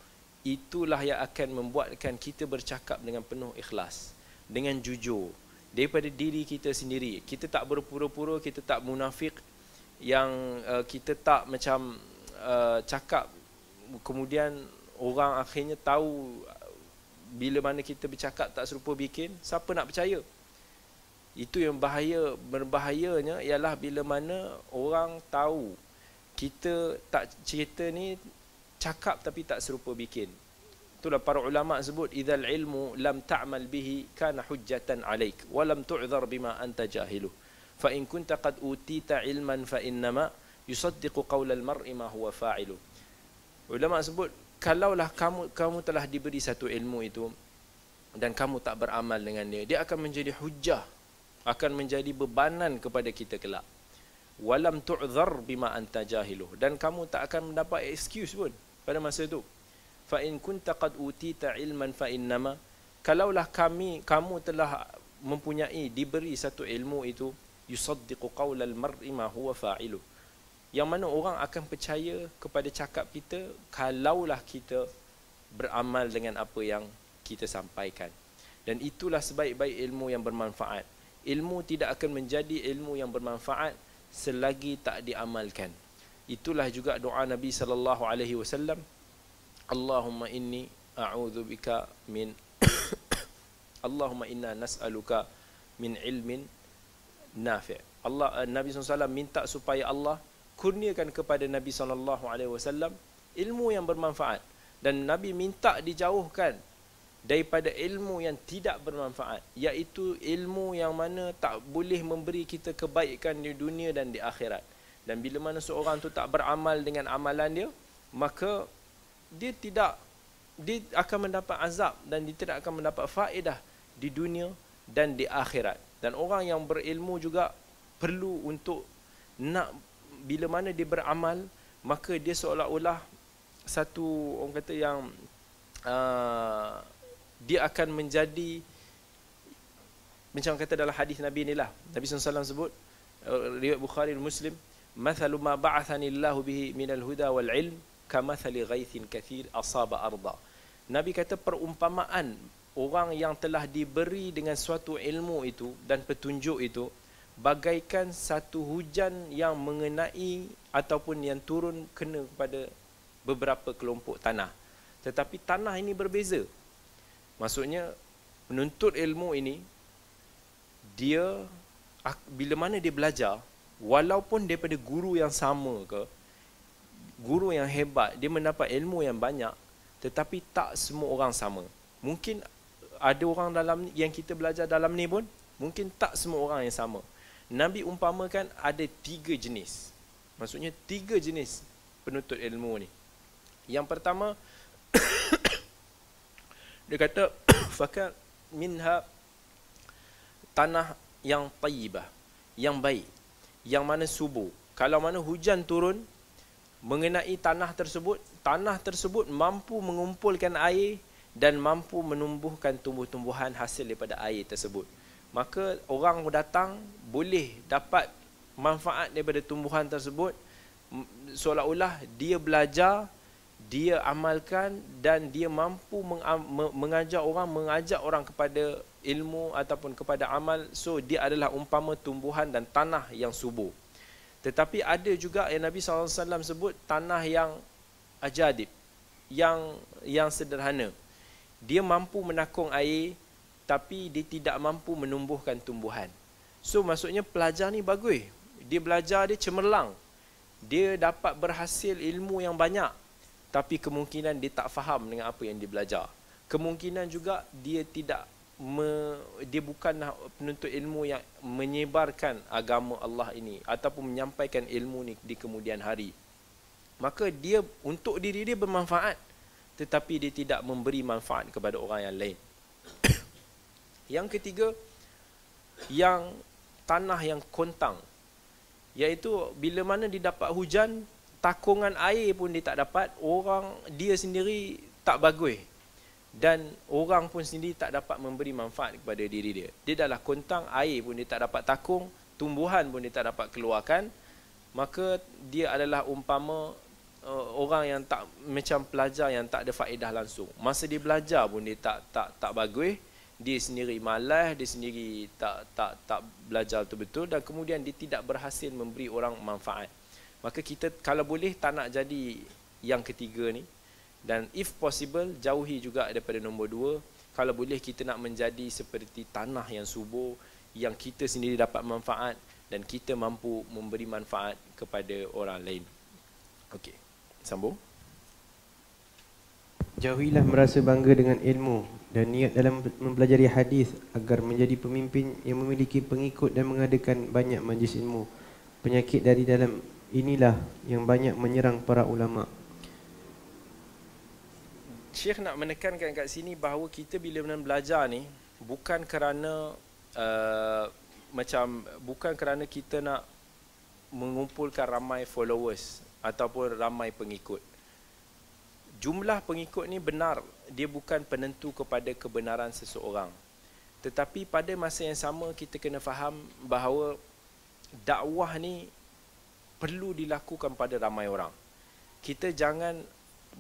itulah yang akan membuatkan kita bercakap dengan penuh ikhlas, dengan jujur, daripada diri kita sendiri. Kita tak berpura-pura, kita tak munafik yang uh, kita tak macam uh, cakap kemudian orang akhirnya tahu bila mana kita bercakap tak serupa bikin, siapa nak percaya? Itu yang bahaya, berbahayanya ialah bila mana orang tahu kita tak cerita ni cakap tapi tak serupa bikin. Itulah para ulama sebut idzal ilmu lam ta'mal bihi kana hujjatan alaik wa lam tu'dhar bima anta jahilu. Fa in kunta qad utita ilman fa innama yusaddiqu qawl al mar'i ma huwa fa'ilu. Ulama sebut kalaulah kamu kamu telah diberi satu ilmu itu dan kamu tak beramal dengan dia, dia akan menjadi hujjah, akan menjadi bebanan kepada kita kelak. Walam tu'dhar bima anta jahilu dan kamu tak akan mendapat excuse pun pada masa itu fa in kunta qad utita ilman fa innama. Kalaulah kami kamu telah mempunyai diberi satu ilmu itu yusaddiqu qaulal mar'i ma huwa fa'ilu. Yang mana orang akan percaya kepada cakap kita kalaulah kita beramal dengan apa yang kita sampaikan. Dan itulah sebaik-baik ilmu yang bermanfaat. Ilmu tidak akan menjadi ilmu yang bermanfaat selagi tak diamalkan. Itulah juga doa Nabi sallallahu alaihi wasallam Allahumma inni a'udhu bika min Allahumma inna nas'aluka min ilmin nafi' Allah uh, Nabi SAW minta supaya Allah kurniakan kepada Nabi SAW ilmu yang bermanfaat. Dan Nabi minta dijauhkan daripada ilmu yang tidak bermanfaat iaitu ilmu yang mana tak boleh memberi kita kebaikan di dunia dan di akhirat. Dan bila mana seorang tu tak beramal dengan amalan dia maka dia tidak dia akan mendapat azab dan dia tidak akan mendapat faedah di dunia dan di akhirat. Dan orang yang berilmu juga perlu untuk nak bila mana dia beramal maka dia seolah-olah satu orang kata yang uh, dia akan menjadi macam kata dalam hadis Nabi ni lah. Nabi SAW sebut uh, riwayat Bukhari dan Muslim mathalu ma ba'athani Allah bihi minal huda wal ilm kamathali ghaithin kathir asaba arda Nabi kata perumpamaan orang yang telah diberi dengan suatu ilmu itu dan petunjuk itu bagaikan satu hujan yang mengenai ataupun yang turun kena kepada beberapa kelompok tanah. Tetapi tanah ini berbeza. Maksudnya penuntut ilmu ini dia bila mana dia belajar walaupun daripada guru yang sama ke guru yang hebat dia mendapat ilmu yang banyak tetapi tak semua orang sama. Mungkin ada orang dalam yang kita belajar dalam ni pun mungkin tak semua orang yang sama. Nabi umpamakan ada tiga jenis. Maksudnya tiga jenis penuntut ilmu ni. Yang pertama *coughs* dia kata *coughs* fakat minha tanah yang tayyibah, yang baik, yang mana subuh. Kalau mana hujan turun mengenai tanah tersebut, tanah tersebut mampu mengumpulkan air dan mampu menumbuhkan tumbuh-tumbuhan hasil daripada air tersebut. Maka orang datang boleh dapat manfaat daripada tumbuhan tersebut. Seolah-olah dia belajar dia amalkan dan dia mampu mengajar orang mengajak orang kepada ilmu ataupun kepada amal. So dia adalah umpama tumbuhan dan tanah yang subur tetapi ada juga yang Nabi SAW sebut tanah yang ajadib yang yang sederhana. Dia mampu menakung air tapi dia tidak mampu menumbuhkan tumbuhan. So maksudnya pelajar ni bagus. Dia belajar dia cemerlang. Dia dapat berhasil ilmu yang banyak tapi kemungkinan dia tak faham dengan apa yang dia belajar. Kemungkinan juga dia tidak me, dia bukanlah penuntut ilmu yang menyebarkan agama Allah ini ataupun menyampaikan ilmu ni di kemudian hari. Maka dia untuk diri dia bermanfaat tetapi dia tidak memberi manfaat kepada orang yang lain. *coughs* yang ketiga yang tanah yang kontang iaitu bila mana didapat hujan takungan air pun dia tak dapat, orang dia sendiri tak bagus. Dan orang pun sendiri tak dapat memberi manfaat kepada diri dia. Dia adalah kontang air pun dia tak dapat takung, tumbuhan pun dia tak dapat keluarkan. Maka dia adalah umpama uh, orang yang tak macam pelajar yang tak ada faedah langsung. Masa dia belajar pun dia tak tak tak bagus. Dia sendiri malas, dia sendiri tak tak tak belajar betul-betul dan kemudian dia tidak berhasil memberi orang manfaat maka kita kalau boleh tak nak jadi yang ketiga ni dan if possible jauhi juga daripada nombor dua. Kalau boleh kita nak menjadi seperti tanah yang subur yang kita sendiri dapat manfaat dan kita mampu memberi manfaat kepada orang lain. Okey sambung. Jauhilah merasa bangga dengan ilmu dan niat dalam mempelajari hadis agar menjadi pemimpin yang memiliki pengikut dan mengadakan banyak majlis ilmu. Penyakit dari dalam inilah yang banyak menyerang para ulama. Syekh nak menekankan kat sini bahawa kita bila belajar ni bukan kerana uh, macam bukan kerana kita nak mengumpulkan ramai followers ataupun ramai pengikut. Jumlah pengikut ni benar, dia bukan penentu kepada kebenaran seseorang. Tetapi pada masa yang sama kita kena faham bahawa dakwah ni perlu dilakukan pada ramai orang. Kita jangan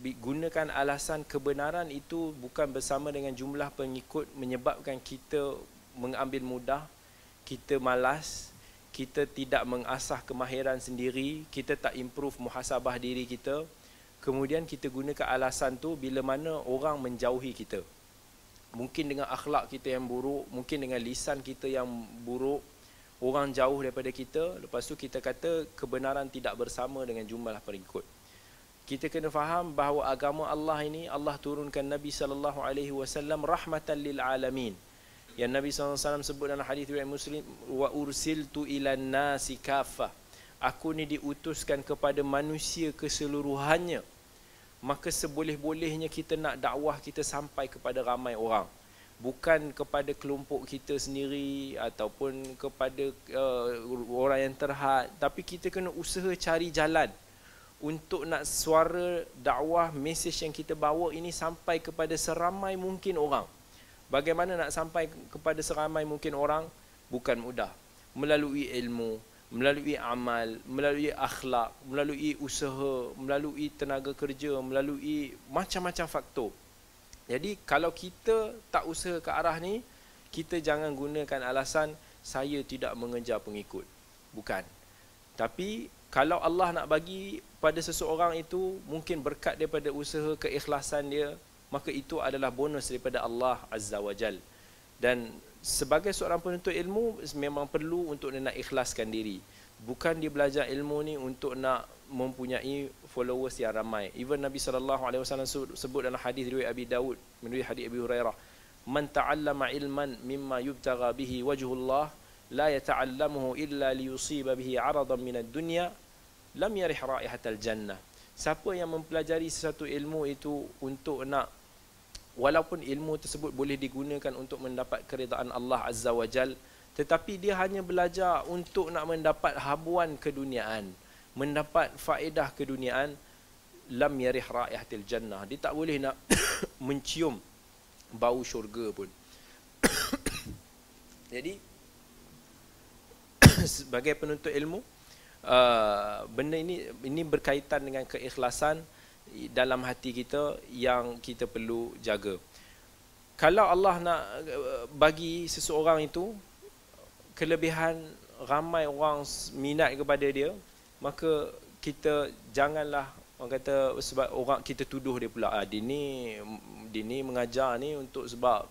gunakan alasan kebenaran itu bukan bersama dengan jumlah pengikut menyebabkan kita mengambil mudah, kita malas, kita tidak mengasah kemahiran sendiri, kita tak improve muhasabah diri kita. Kemudian kita gunakan alasan tu bila mana orang menjauhi kita. Mungkin dengan akhlak kita yang buruk, mungkin dengan lisan kita yang buruk, orang jauh daripada kita lepas tu kita kata kebenaran tidak bersama dengan jumlah pengikut kita kena faham bahawa agama Allah ini Allah turunkan Nabi sallallahu alaihi wasallam rahmatan lil alamin. Yang Nabi SAW sebut dalam hadis riwayat Muslim wa ursiltu ilan nasi kafah aku ni diutuskan kepada manusia keseluruhannya. Maka seboleh-bolehnya kita nak dakwah kita sampai kepada ramai orang. Bukan kepada kelompok kita sendiri ataupun kepada uh, orang yang terhad tapi kita kena usaha cari jalan untuk nak suara dakwah mesej yang kita bawa ini sampai kepada seramai mungkin orang. Bagaimana nak sampai kepada seramai mungkin orang bukan mudah. Melalui ilmu, melalui amal, melalui akhlak, melalui usaha, melalui tenaga kerja, melalui macam-macam faktor. Jadi kalau kita tak usaha ke arah ni, kita jangan gunakan alasan saya tidak mengejar pengikut. Bukan. Tapi kalau Allah nak bagi pada seseorang itu mungkin berkat daripada usaha keikhlasan dia maka itu adalah bonus daripada Allah Azza wa Jal. Dan sebagai seorang penuntut ilmu memang perlu untuk dia nak ikhlaskan diri. Bukan dia belajar ilmu ni untuk nak mempunyai followers yang ramai. Even Nabi SAW sebut dalam hadis riwayat Abi Dawud menurut hadis Abi Hurairah man ta'allama ilman mimma yubtagha bihi wajhullah la yata'allamuhu illa liyusiba bihi 'aradan min ad-dunya lam yarih raihatal jannah. Siapa yang mempelajari sesuatu ilmu itu untuk nak walaupun ilmu tersebut boleh digunakan untuk mendapat keridaan Allah azza wajal tetapi dia hanya belajar untuk nak mendapat habuan keduniaan mendapat faedah keduniaan lam yarih raihatil jannah. Dia tak boleh nak *coughs* mencium bau syurga pun. *coughs* Jadi *coughs* sebagai penuntut ilmu Uh, benda ini ini berkaitan dengan keikhlasan dalam hati kita yang kita perlu jaga. Kalau Allah nak uh, bagi seseorang itu kelebihan ramai orang minat kepada dia, maka kita janganlah orang kata sebab orang kita tuduh dia pula ah dia ni dia ni mengajar ni untuk sebab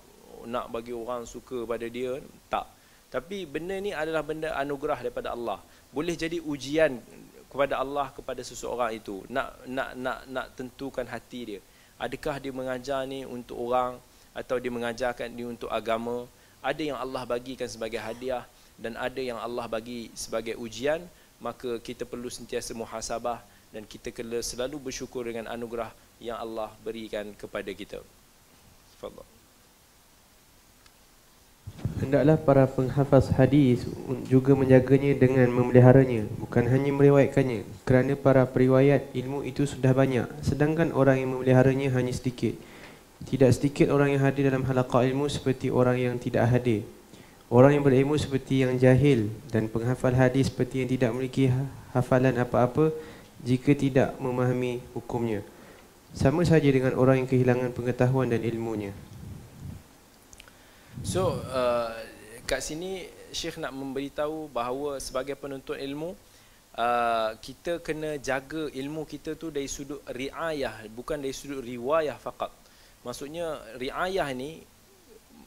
nak bagi orang suka pada dia tak. Tapi benda ni adalah benda anugerah daripada Allah boleh jadi ujian kepada Allah kepada seseorang itu nak nak nak nak tentukan hati dia adakah dia mengajar ni untuk orang atau dia mengajarkan ni untuk agama ada yang Allah bagikan sebagai hadiah dan ada yang Allah bagi sebagai ujian maka kita perlu sentiasa muhasabah dan kita kena selalu bersyukur dengan anugerah yang Allah berikan kepada kita. Tafadhal. Hendaklah para penghafaz hadis juga menjaganya dengan memeliharanya Bukan hanya meriwayatkannya Kerana para periwayat ilmu itu sudah banyak. Sedangkan orang yang memeliharanya hanya sedikit. Tidak sedikit orang yang hadir dalam halaqah ilmu seperti orang yang tidak hadir. Orang yang berilmu seperti yang jahil Dan penghafal hadis seperti yang tidak memiliki ha-, hafalan apa-apa Jika tidak memahami hukumnya. Sama saja dengan orang yang kehilangan pengetahuan dan ilmunya So uh, kat sini Syekh nak memberitahu bahawa sebagai penuntut ilmu uh, kita kena jaga ilmu kita tu dari sudut riayah bukan dari sudut riwayah fakat. Maksudnya riayah ni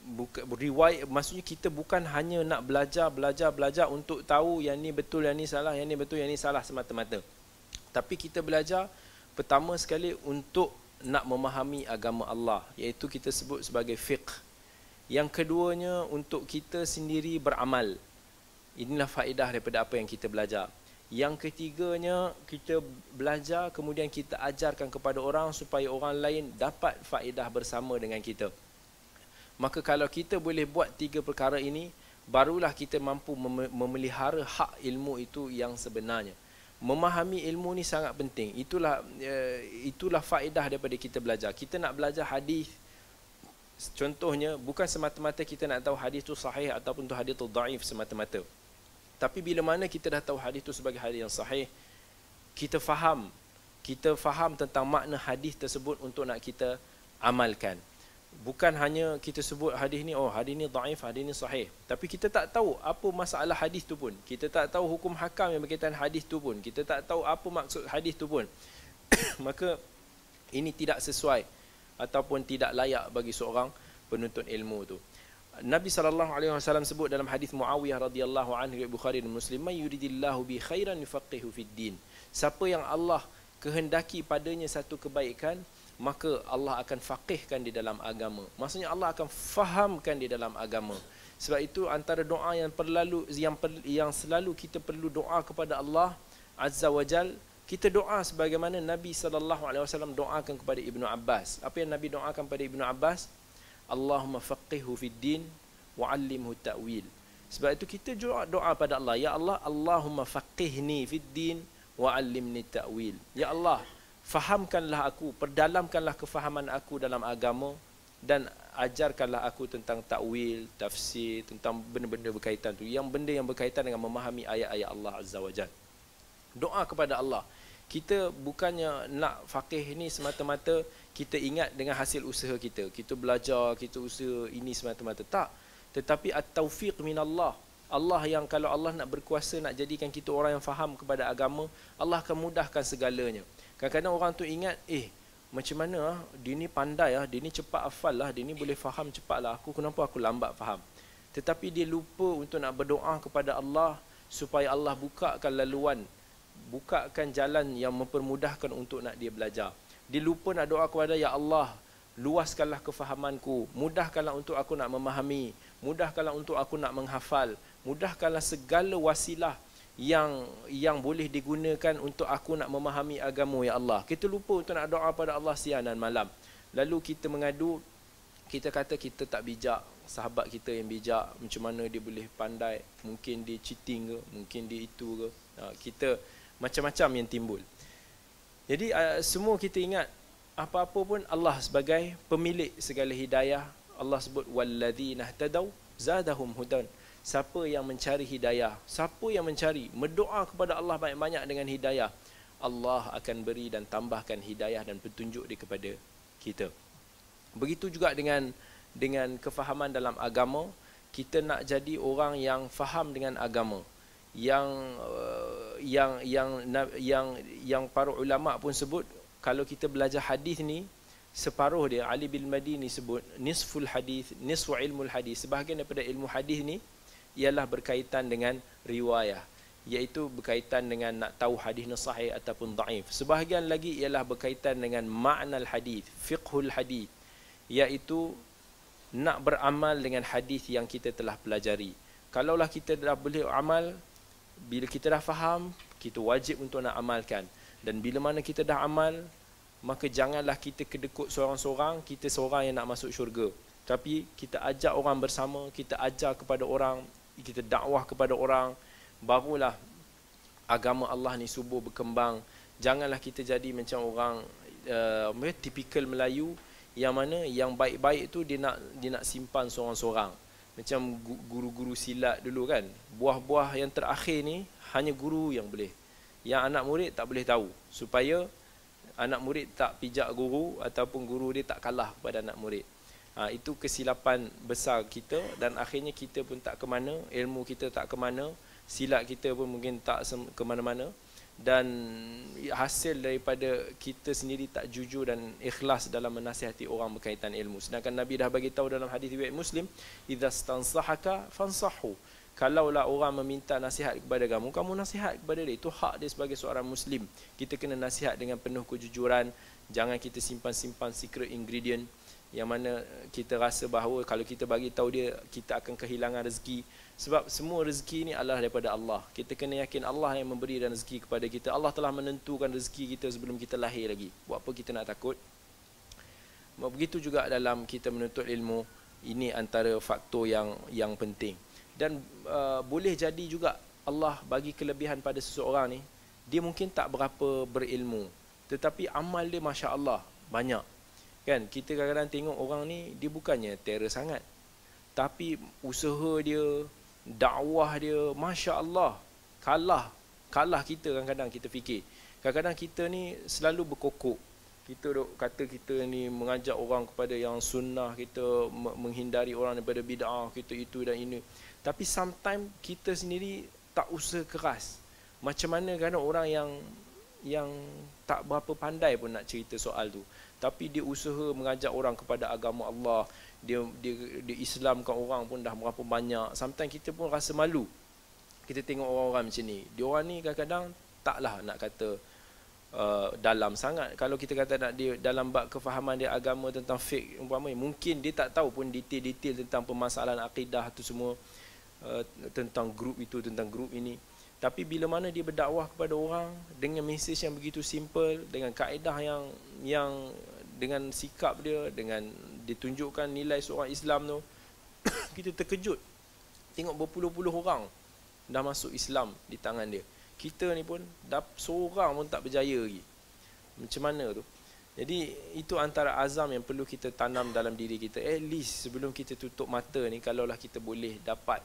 bukan riwayat maksudnya kita bukan hanya nak belajar belajar belajar untuk tahu yang ni betul yang ni salah yang ni betul yang ni salah semata-mata. Tapi kita belajar pertama sekali untuk nak memahami agama Allah iaitu kita sebut sebagai fiqh yang keduanya untuk kita sendiri beramal. Inilah faedah daripada apa yang kita belajar. Yang ketiganya kita belajar kemudian kita ajarkan kepada orang supaya orang lain dapat faedah bersama dengan kita. Maka kalau kita boleh buat tiga perkara ini, barulah kita mampu memelihara hak ilmu itu yang sebenarnya. Memahami ilmu ni sangat penting. Itulah uh, itulah faedah daripada kita belajar. Kita nak belajar hadis, Contohnya bukan semata-mata kita nak tahu hadis tu sahih ataupun tu hadis tu dhaif semata-mata. Tapi bila mana kita dah tahu hadis tu sebagai hadis yang sahih, kita faham, kita faham tentang makna hadis tersebut untuk nak kita amalkan. Bukan hanya kita sebut hadis ni oh hadis ni dhaif, hadis ni sahih. Tapi kita tak tahu apa masalah hadis tu pun. Kita tak tahu hukum hakam yang berkaitan hadis tu pun. Kita tak tahu apa maksud hadis tu pun. *coughs* Maka ini tidak sesuai ataupun tidak layak bagi seorang penuntut ilmu tu. Nabi sallallahu alaihi wasallam sebut dalam hadis Muawiyah radhiyallahu anhu riwayat Bukhari dan Muslim, "May yuridillahu bi khairan yufaqihu fid din." Siapa yang Allah kehendaki padanya satu kebaikan, maka Allah akan faqihkan di dalam agama. Maksudnya Allah akan fahamkan di dalam agama. Sebab itu antara doa yang perlu yang yang selalu kita perlu doa kepada Allah Azza wa Jalla kita doa sebagaimana Nabi sallallahu alaihi wasallam doakan kepada Ibnu Abbas. Apa yang Nabi doakan kepada Ibnu Abbas? Allahumma faqihhu fid din wa 'allimhu ta'wil. Sebab itu kita doa doa pada Allah, ya Allah, Allahumma faqihni fid din wa 'allimni ta'wil ya Allah fahamkanlah aku perdalamkanlah kefahaman aku dalam agama dan ajarkanlah aku tentang takwil tafsir tentang benda-benda berkaitan tu yang benda yang berkaitan dengan memahami ayat-ayat Allah azza wajalla doa kepada Allah kita bukannya nak fakih ni semata-mata kita ingat dengan hasil usaha kita. Kita belajar, kita usaha ini semata-mata. Tak. Tetapi at-taufiq minallah. Allah yang kalau Allah nak berkuasa nak jadikan kita orang yang faham kepada agama, Allah akan mudahkan segalanya. Kadang-kadang orang tu ingat, eh macam mana ah? dia ni pandai ah, dia ni cepat hafal lah, dia ni boleh faham cepat lah. Aku kenapa aku lambat faham? Tetapi dia lupa untuk nak berdoa kepada Allah supaya Allah bukakan laluan bukakan jalan yang mempermudahkan untuk nak dia belajar. Dia lupa nak doa kepada Ya Allah, luaskanlah kefahamanku, mudahkanlah untuk aku nak memahami, mudahkanlah untuk aku nak menghafal, mudahkanlah segala wasilah yang yang boleh digunakan untuk aku nak memahami agama ya Allah. Kita lupa untuk nak doa pada Allah siang dan malam. Lalu kita mengadu kita kata kita tak bijak, sahabat kita yang bijak, macam mana dia boleh pandai, mungkin dia cheating ke, mungkin dia itu ke. Ha, kita macam-macam yang timbul. Jadi uh, semua kita ingat apa-apa pun Allah sebagai pemilik segala hidayah. Allah sebut walladzina tadau zadahum hudan. Siapa yang mencari hidayah, siapa yang mencari, berdoa kepada Allah banyak-banyak dengan hidayah, Allah akan beri dan tambahkan hidayah dan petunjuk di kepada kita. Begitu juga dengan dengan kefahaman dalam agama, kita nak jadi orang yang faham dengan agama yang uh, yang yang yang yang para ulama pun sebut kalau kita belajar hadis ni separuh dia Ali bin Madini sebut nisful hadis nisfu ilmu hadis. Sebahagian daripada ilmu hadis ni ialah berkaitan dengan riwayah iaitu berkaitan dengan nak tahu hadis sahih ataupun dhaif sebahagian lagi ialah berkaitan dengan makna hadis fiqhul hadis iaitu nak beramal dengan hadis yang kita telah pelajari. Kalaulah kita dah boleh amal bila kita dah faham, kita wajib untuk nak amalkan. Dan bila mana kita dah amal, maka janganlah kita kedekut seorang-seorang, kita seorang yang nak masuk syurga. Tapi kita ajak orang bersama, kita ajar kepada orang, kita dakwah kepada orang, barulah agama Allah ni subur berkembang. Janganlah kita jadi macam orang uh, tipikal Melayu yang mana yang baik-baik tu dia nak dia nak simpan seorang-seorang macam guru-guru silat dulu kan. Buah-buah yang terakhir ni hanya guru yang boleh. Yang anak murid tak boleh tahu. Supaya anak murid tak pijak guru ataupun guru dia tak kalah kepada anak murid. Ha, itu kesilapan besar kita dan akhirnya kita pun tak ke mana ilmu kita tak ke mana silat kita pun mungkin tak ke mana-mana dan hasil daripada kita sendiri tak jujur dan ikhlas dalam menasihati orang berkaitan ilmu. Sedangkan nabi dah bagi tahu dalam hadis riwayat muslim idza stansahaka fansahu. Kalaulah orang meminta nasihat kepada kamu kamu nasihat kepada dia. Itu hak dia sebagai seorang muslim. Kita kena nasihat dengan penuh kejujuran. Jangan kita simpan-simpan secret ingredient yang mana kita rasa bahawa kalau kita bagi tahu dia kita akan kehilangan rezeki sebab semua rezeki ini adalah daripada Allah. Kita kena yakin Allah yang memberi dan rezeki kepada kita. Allah telah menentukan rezeki kita sebelum kita lahir lagi. Buat apa kita nak takut? Begitu juga dalam kita menuntut ilmu, ini antara faktor yang yang penting. Dan uh, boleh jadi juga Allah bagi kelebihan pada seseorang ni, dia mungkin tak berapa berilmu. Tetapi amal dia Masya Allah, banyak. Kan? Kita kadang-kadang tengok orang ni, dia bukannya terror sangat. Tapi usaha dia, dakwah dia Masya Allah kalah kalah kita kadang-kadang kita fikir. Kadang-kadang kita ni selalu berkokok. Kita duk kata kita ni mengajak orang kepada yang sunnah kita menghindari orang daripada bid'ah kita itu dan ini. Tapi sometimes kita sendiri tak usaha keras. Macam mana kadang orang yang yang tak berapa pandai pun nak cerita soal tu. Tapi dia usaha mengajak orang kepada agama Allah dia dia dia Islamkan orang pun dah berapa banyak. Sometimes kita pun rasa malu. Kita tengok orang-orang macam ni. Dia orang ni kadang-kadang taklah nak kata uh, dalam sangat. Kalau kita kata nak dia dalam bab kefahaman dia agama tentang fake umpama mungkin dia tak tahu pun detail-detail tentang permasalahan akidah tu semua uh, tentang grup itu tentang grup ini. Tapi bila mana dia berdakwah kepada orang dengan mesej yang begitu simple dengan kaedah yang yang dengan sikap dia dengan ditunjukkan nilai seorang Islam tu *coughs* kita terkejut tengok berpuluh-puluh orang dah masuk Islam di tangan dia kita ni pun seorang pun tak berjaya lagi macam mana tu jadi itu antara azam yang perlu kita tanam dalam diri kita. At least sebelum kita tutup mata ni kalaulah kita boleh dapat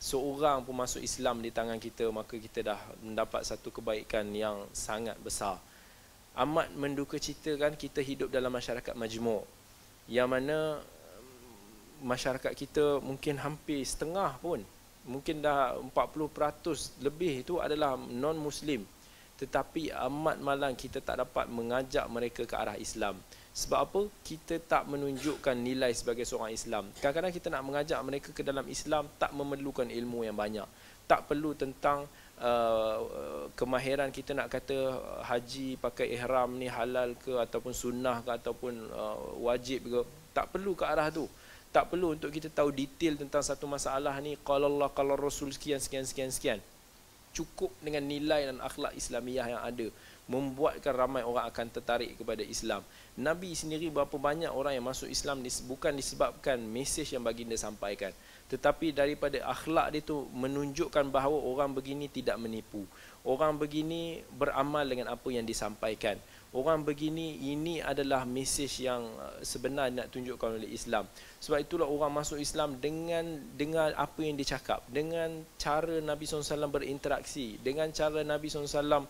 seorang pun masuk Islam di tangan kita maka kita dah mendapat satu kebaikan yang sangat besar. Amat menduka cita kan kita hidup dalam masyarakat majmuk yang mana mm, masyarakat kita mungkin hampir setengah pun mungkin dah 40% lebih itu adalah non muslim tetapi amat malang kita tak dapat mengajak mereka ke arah Islam. Sebab apa? Kita tak menunjukkan nilai sebagai seorang Islam. Kadang-kadang kita nak mengajak mereka ke dalam Islam tak memerlukan ilmu yang banyak. Tak perlu tentang uh, kemahiran kita nak kata haji pakai ihram ni halal ke ataupun sunnah ke ataupun uh, wajib ke. Tak perlu ke arah tu. Tak perlu untuk kita tahu detail tentang satu masalah ni. Kalau Allah, kalau Rasul sekian, sekian, sekian, sekian cukup dengan nilai dan akhlak Islamiah yang ada membuatkan ramai orang akan tertarik kepada Islam. Nabi sendiri berapa banyak orang yang masuk Islam bukan disebabkan mesej yang baginda sampaikan, tetapi daripada akhlak dia tu menunjukkan bahawa orang begini tidak menipu. Orang begini beramal dengan apa yang disampaikan orang begini ini adalah mesej yang uh, sebenar nak tunjukkan oleh Islam. Sebab itulah orang masuk Islam dengan dengan apa yang dicakap, dengan cara Nabi SAW berinteraksi, dengan cara Nabi SAW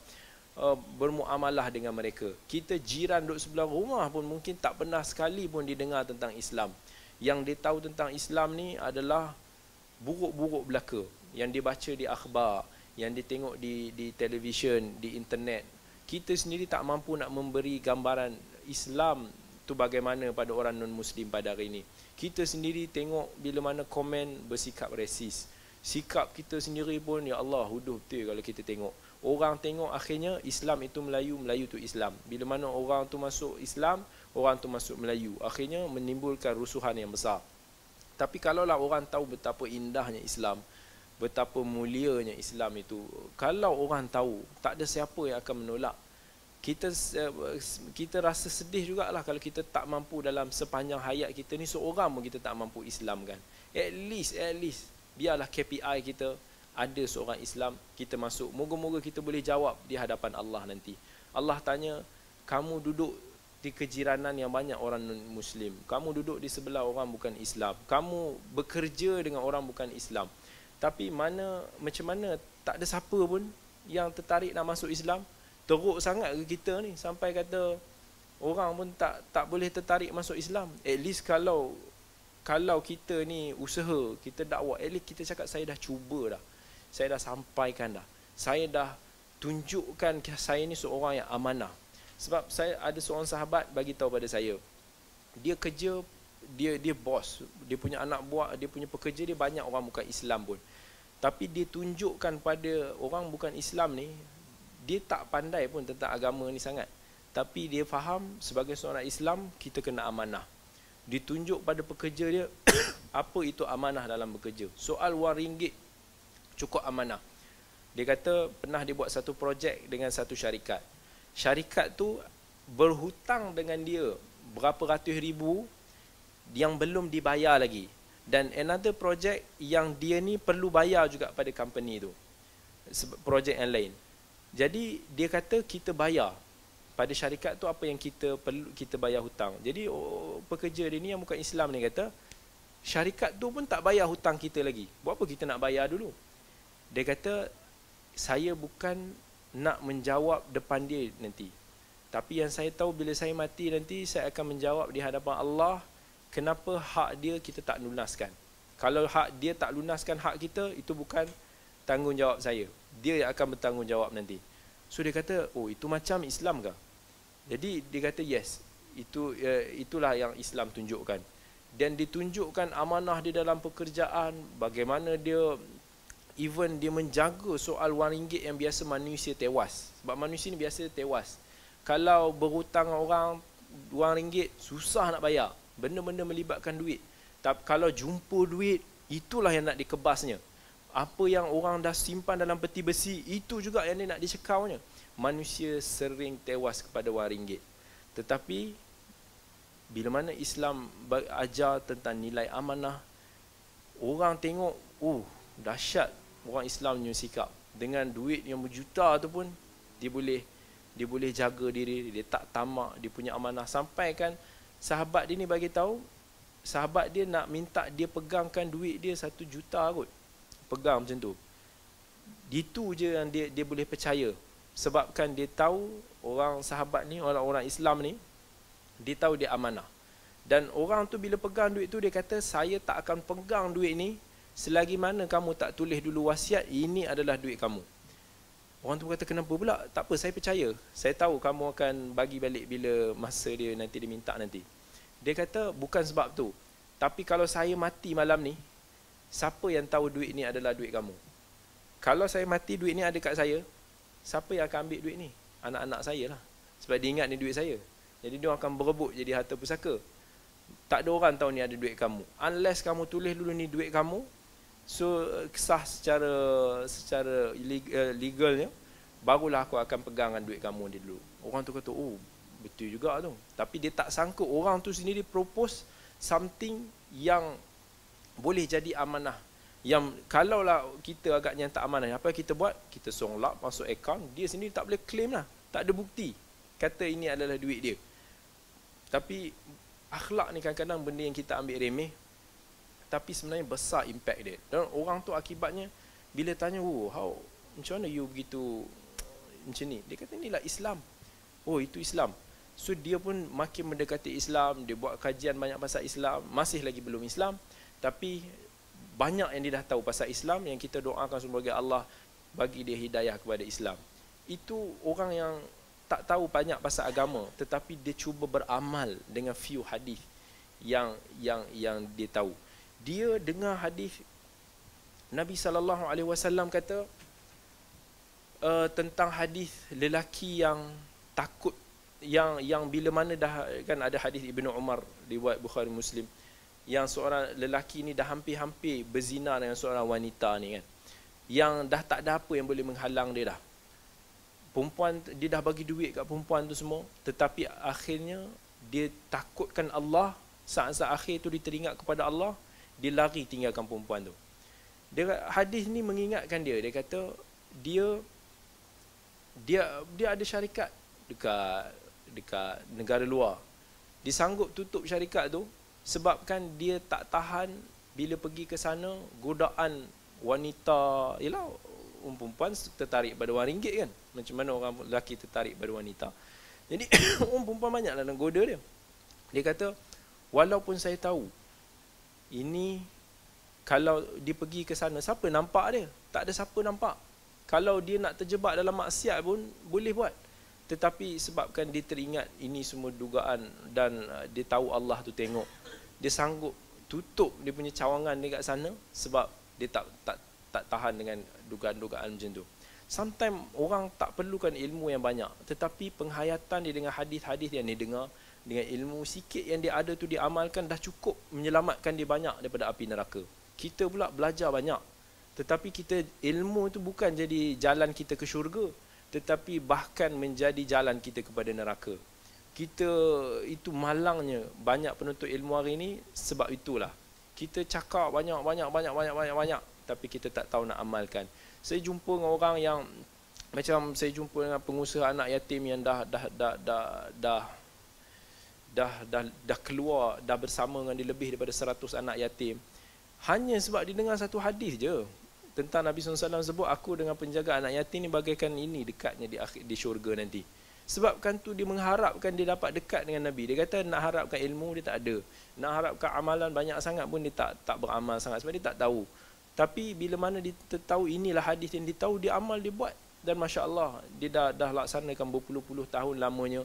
uh, bermuamalah dengan mereka. Kita jiran duduk sebelah rumah pun mungkin tak pernah sekali pun didengar tentang Islam. Yang dia tahu tentang Islam ni adalah buruk-buruk belaka yang dibaca di akhbar, yang ditengok di di televisyen, di internet, kita sendiri tak mampu nak memberi gambaran Islam tu bagaimana pada orang non muslim pada hari ini. Kita sendiri tengok bila mana komen bersikap resis. Sikap kita sendiri pun ya Allah huduh betul kalau kita tengok. Orang tengok akhirnya Islam itu Melayu, Melayu tu Islam. Bila mana orang tu masuk Islam, orang tu masuk Melayu. Akhirnya menimbulkan rusuhan yang besar. Tapi kalaulah orang tahu betapa indahnya Islam, betapa mulianya Islam itu. Kalau orang tahu, tak ada siapa yang akan menolak. Kita eh, kita rasa sedih jugalah kalau kita tak mampu dalam sepanjang hayat kita ni seorang pun kita tak mampu Islam kan. At least, at least, biarlah KPI kita ada seorang Islam, kita masuk. Moga-moga kita boleh jawab di hadapan Allah nanti. Allah tanya, kamu duduk di kejiranan yang banyak orang Muslim. Kamu duduk di sebelah orang bukan Islam. Kamu bekerja dengan orang bukan Islam. Tapi mana macam mana tak ada siapa pun yang tertarik nak masuk Islam. Teruk sangat ke kita ni sampai kata orang pun tak tak boleh tertarik masuk Islam. At least kalau kalau kita ni usaha, kita dakwah, at least kita cakap saya dah cuba dah. Saya dah sampaikan dah. Saya dah tunjukkan saya ni seorang yang amanah. Sebab saya ada seorang sahabat bagi tahu pada saya. Dia kerja dia dia bos. Dia punya anak buah dia punya pekerja dia banyak orang bukan Islam pun. Tapi dia tunjukkan pada orang bukan Islam ni dia tak pandai pun tentang agama ni sangat. Tapi dia faham sebagai seorang Islam kita kena amanah. Ditunjuk pada pekerja dia *coughs* apa itu amanah dalam bekerja. Soal wang ringgit cukup amanah. Dia kata pernah dia buat satu projek dengan satu syarikat syarikat tu berhutang dengan dia berapa ratus ribu yang belum dibayar lagi. Dan another project yang dia ni perlu bayar juga pada company tu. Projek yang lain. Jadi dia kata kita bayar. Pada syarikat tu apa yang kita perlu kita bayar hutang. Jadi oh, pekerja dia ni yang bukan Islam ni kata syarikat tu pun tak bayar hutang kita lagi. Buat apa kita nak bayar dulu? Dia kata saya bukan nak menjawab depan dia nanti. Tapi yang saya tahu bila saya mati nanti saya akan menjawab di hadapan Allah kenapa hak dia kita tak lunaskan. Kalau hak dia tak lunaskan hak kita itu bukan tanggungjawab saya. Dia yang akan bertanggungjawab nanti. So dia kata oh itu macam Islam ke? Jadi dia kata yes itu uh, itulah yang Islam tunjukkan. Dan ditunjukkan amanah di dalam pekerjaan bagaimana dia even dia menjaga soal wang ringgit yang biasa manusia tewas. Sebab manusia ni biasa tewas. Kalau berhutang orang wang ringgit susah nak bayar. Benda-benda melibatkan duit. Tapi kalau jumpa duit itulah yang nak dikebasnya. Apa yang orang dah simpan dalam peti besi itu juga yang dia nak dicekaunya manusia sering tewas kepada wang ringgit. Tetapi bila mana Islam ajar tentang nilai amanah orang tengok oh dahsyat orang Islam punya sikap. Dengan duit yang berjuta tu pun dia boleh dia boleh jaga diri dia tak tamak dia punya amanah. Sampai kan sahabat dia ni bagi tahu sahabat dia nak minta dia pegangkan duit dia satu juta kot. Pegang macam tu. Itu je yang dia dia boleh percaya. Sebabkan dia tahu orang sahabat ni orang-orang Islam ni dia tahu dia amanah. Dan orang tu bila pegang duit tu dia kata saya tak akan pegang duit ni selagi mana kamu tak tulis dulu wasiat ini adalah duit kamu Orang tu kata kenapa pula? Tak apa, saya percaya. Saya tahu kamu akan bagi balik bila masa dia nanti dia minta nanti. Dia kata bukan sebab tu. Tapi kalau saya mati malam ni, siapa yang tahu duit ni adalah duit kamu? Kalau saya mati duit ni ada kat saya, siapa yang akan ambil duit ni? Anak-anak saya lah. Sebab dia ingat ni duit saya. Jadi dia akan berebut jadi harta pusaka. Tak ada orang tahu ni ada duit kamu. Unless kamu tulis dulu ni duit kamu, So sah secara secara eh, legalnya barulah aku akan pegangkan duit kamu ni dulu. Orang tu kata, "Oh, betul juga tu." Tapi dia tak sangka orang tu sendiri propose something yang boleh jadi amanah. Yang kalaulah kita agaknya tak amanah, apa kita buat? Kita songlap masuk akaun, dia sendiri tak boleh claim lah. Tak ada bukti. Kata ini adalah duit dia. Tapi akhlak ni kadang-kadang benda yang kita ambil remeh tapi sebenarnya besar impact dia. Dan orang tu akibatnya bila tanya, "Oh, how macam mana you begitu macam ni?" Dia kata, "Inilah Islam." Oh, itu Islam. So dia pun makin mendekati Islam, dia buat kajian banyak pasal Islam, masih lagi belum Islam, tapi banyak yang dia dah tahu pasal Islam yang kita doakan semoga Allah bagi dia hidayah kepada Islam. Itu orang yang tak tahu banyak pasal agama tetapi dia cuba beramal dengan few hadis yang yang yang dia tahu dia dengar hadis Nabi sallallahu alaihi wasallam kata uh, tentang hadis lelaki yang takut yang yang bila mana dah kan ada hadis Ibnu Umar riwayat Bukhari Muslim yang seorang lelaki ni dah hampir-hampir berzina dengan seorang wanita ni kan yang dah tak ada apa yang boleh menghalang dia dah. Perempuan dia dah bagi duit kat perempuan tu semua tetapi akhirnya dia takutkan Allah saat-saat akhir tu dia teringat kepada Allah dia lari tinggalkan perempuan tu. Dia hadis ni mengingatkan dia. Dia kata dia dia dia ada syarikat dekat dekat negara luar. Disanggup tutup syarikat tu sebabkan dia tak tahan bila pergi ke sana godaan wanita. Ialah perempuan tertarik pada wang ringgit kan? Macam mana orang lelaki tertarik pada wanita? Jadi *coughs* perempuan banyaklah nak goda dia. Dia kata walaupun saya tahu ini kalau dia pergi ke sana siapa nampak dia? Tak ada siapa nampak. Kalau dia nak terjebak dalam maksiat pun boleh buat. Tetapi sebabkan dia teringat ini semua dugaan dan uh, dia tahu Allah tu tengok. Dia sanggup tutup dia punya cawangan dekat sana sebab dia tak tak tak tahan dengan dugaan-dugaan macam tu. Sometimes orang tak perlukan ilmu yang banyak tetapi penghayatan dia dengan hadis-hadis yang dia dengar dengan ilmu sikit yang dia ada tu dia amalkan dah cukup menyelamatkan dia banyak daripada api neraka. Kita pula belajar banyak. Tetapi kita ilmu tu bukan jadi jalan kita ke syurga, tetapi bahkan menjadi jalan kita kepada neraka. Kita itu malangnya banyak penuntut ilmu hari ini sebab itulah. Kita cakap banyak banyak banyak banyak banyak banyak tapi kita tak tahu nak amalkan. Saya jumpa dengan orang yang macam saya jumpa dengan pengusaha anak yatim yang dah dah dah dah, dah dah dah dah keluar dah bersama dengan dia lebih daripada 100 anak yatim. Hanya sebab dia dengar satu hadis je tentang Nabi SAW sebut aku dengan penjaga anak yatim ni bagaikan ini dekatnya di akhir di syurga nanti. Sebabkan tu dia mengharapkan dia dapat dekat dengan Nabi. Dia kata nak harapkan ilmu dia tak ada. Nak harapkan amalan banyak sangat pun dia tak tak beramal sangat sebab dia tak tahu. Tapi bila mana dia tahu inilah hadis yang dia tahu dia amal dia buat. Dan masya-Allah dia dah dah laksanakan berpuluh-puluh tahun lamanya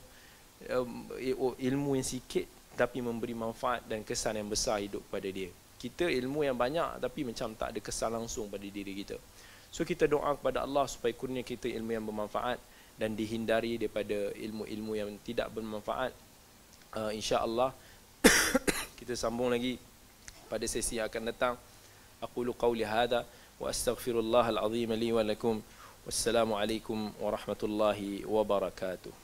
Um, ilmu yang sikit tapi memberi manfaat dan kesan yang besar hidup pada dia. Kita ilmu yang banyak tapi macam tak ada kesan langsung pada diri kita. So kita doa kepada Allah supaya kurnia kita ilmu yang bermanfaat dan dihindari daripada ilmu-ilmu yang tidak bermanfaat. Uh, InsyaAllah *coughs* kita sambung lagi pada sesi yang akan datang. Aku lu qawli hadha wa astaghfirullahal azim li wa lakum. Wassalamualaikum warahmatullahi wabarakatuh.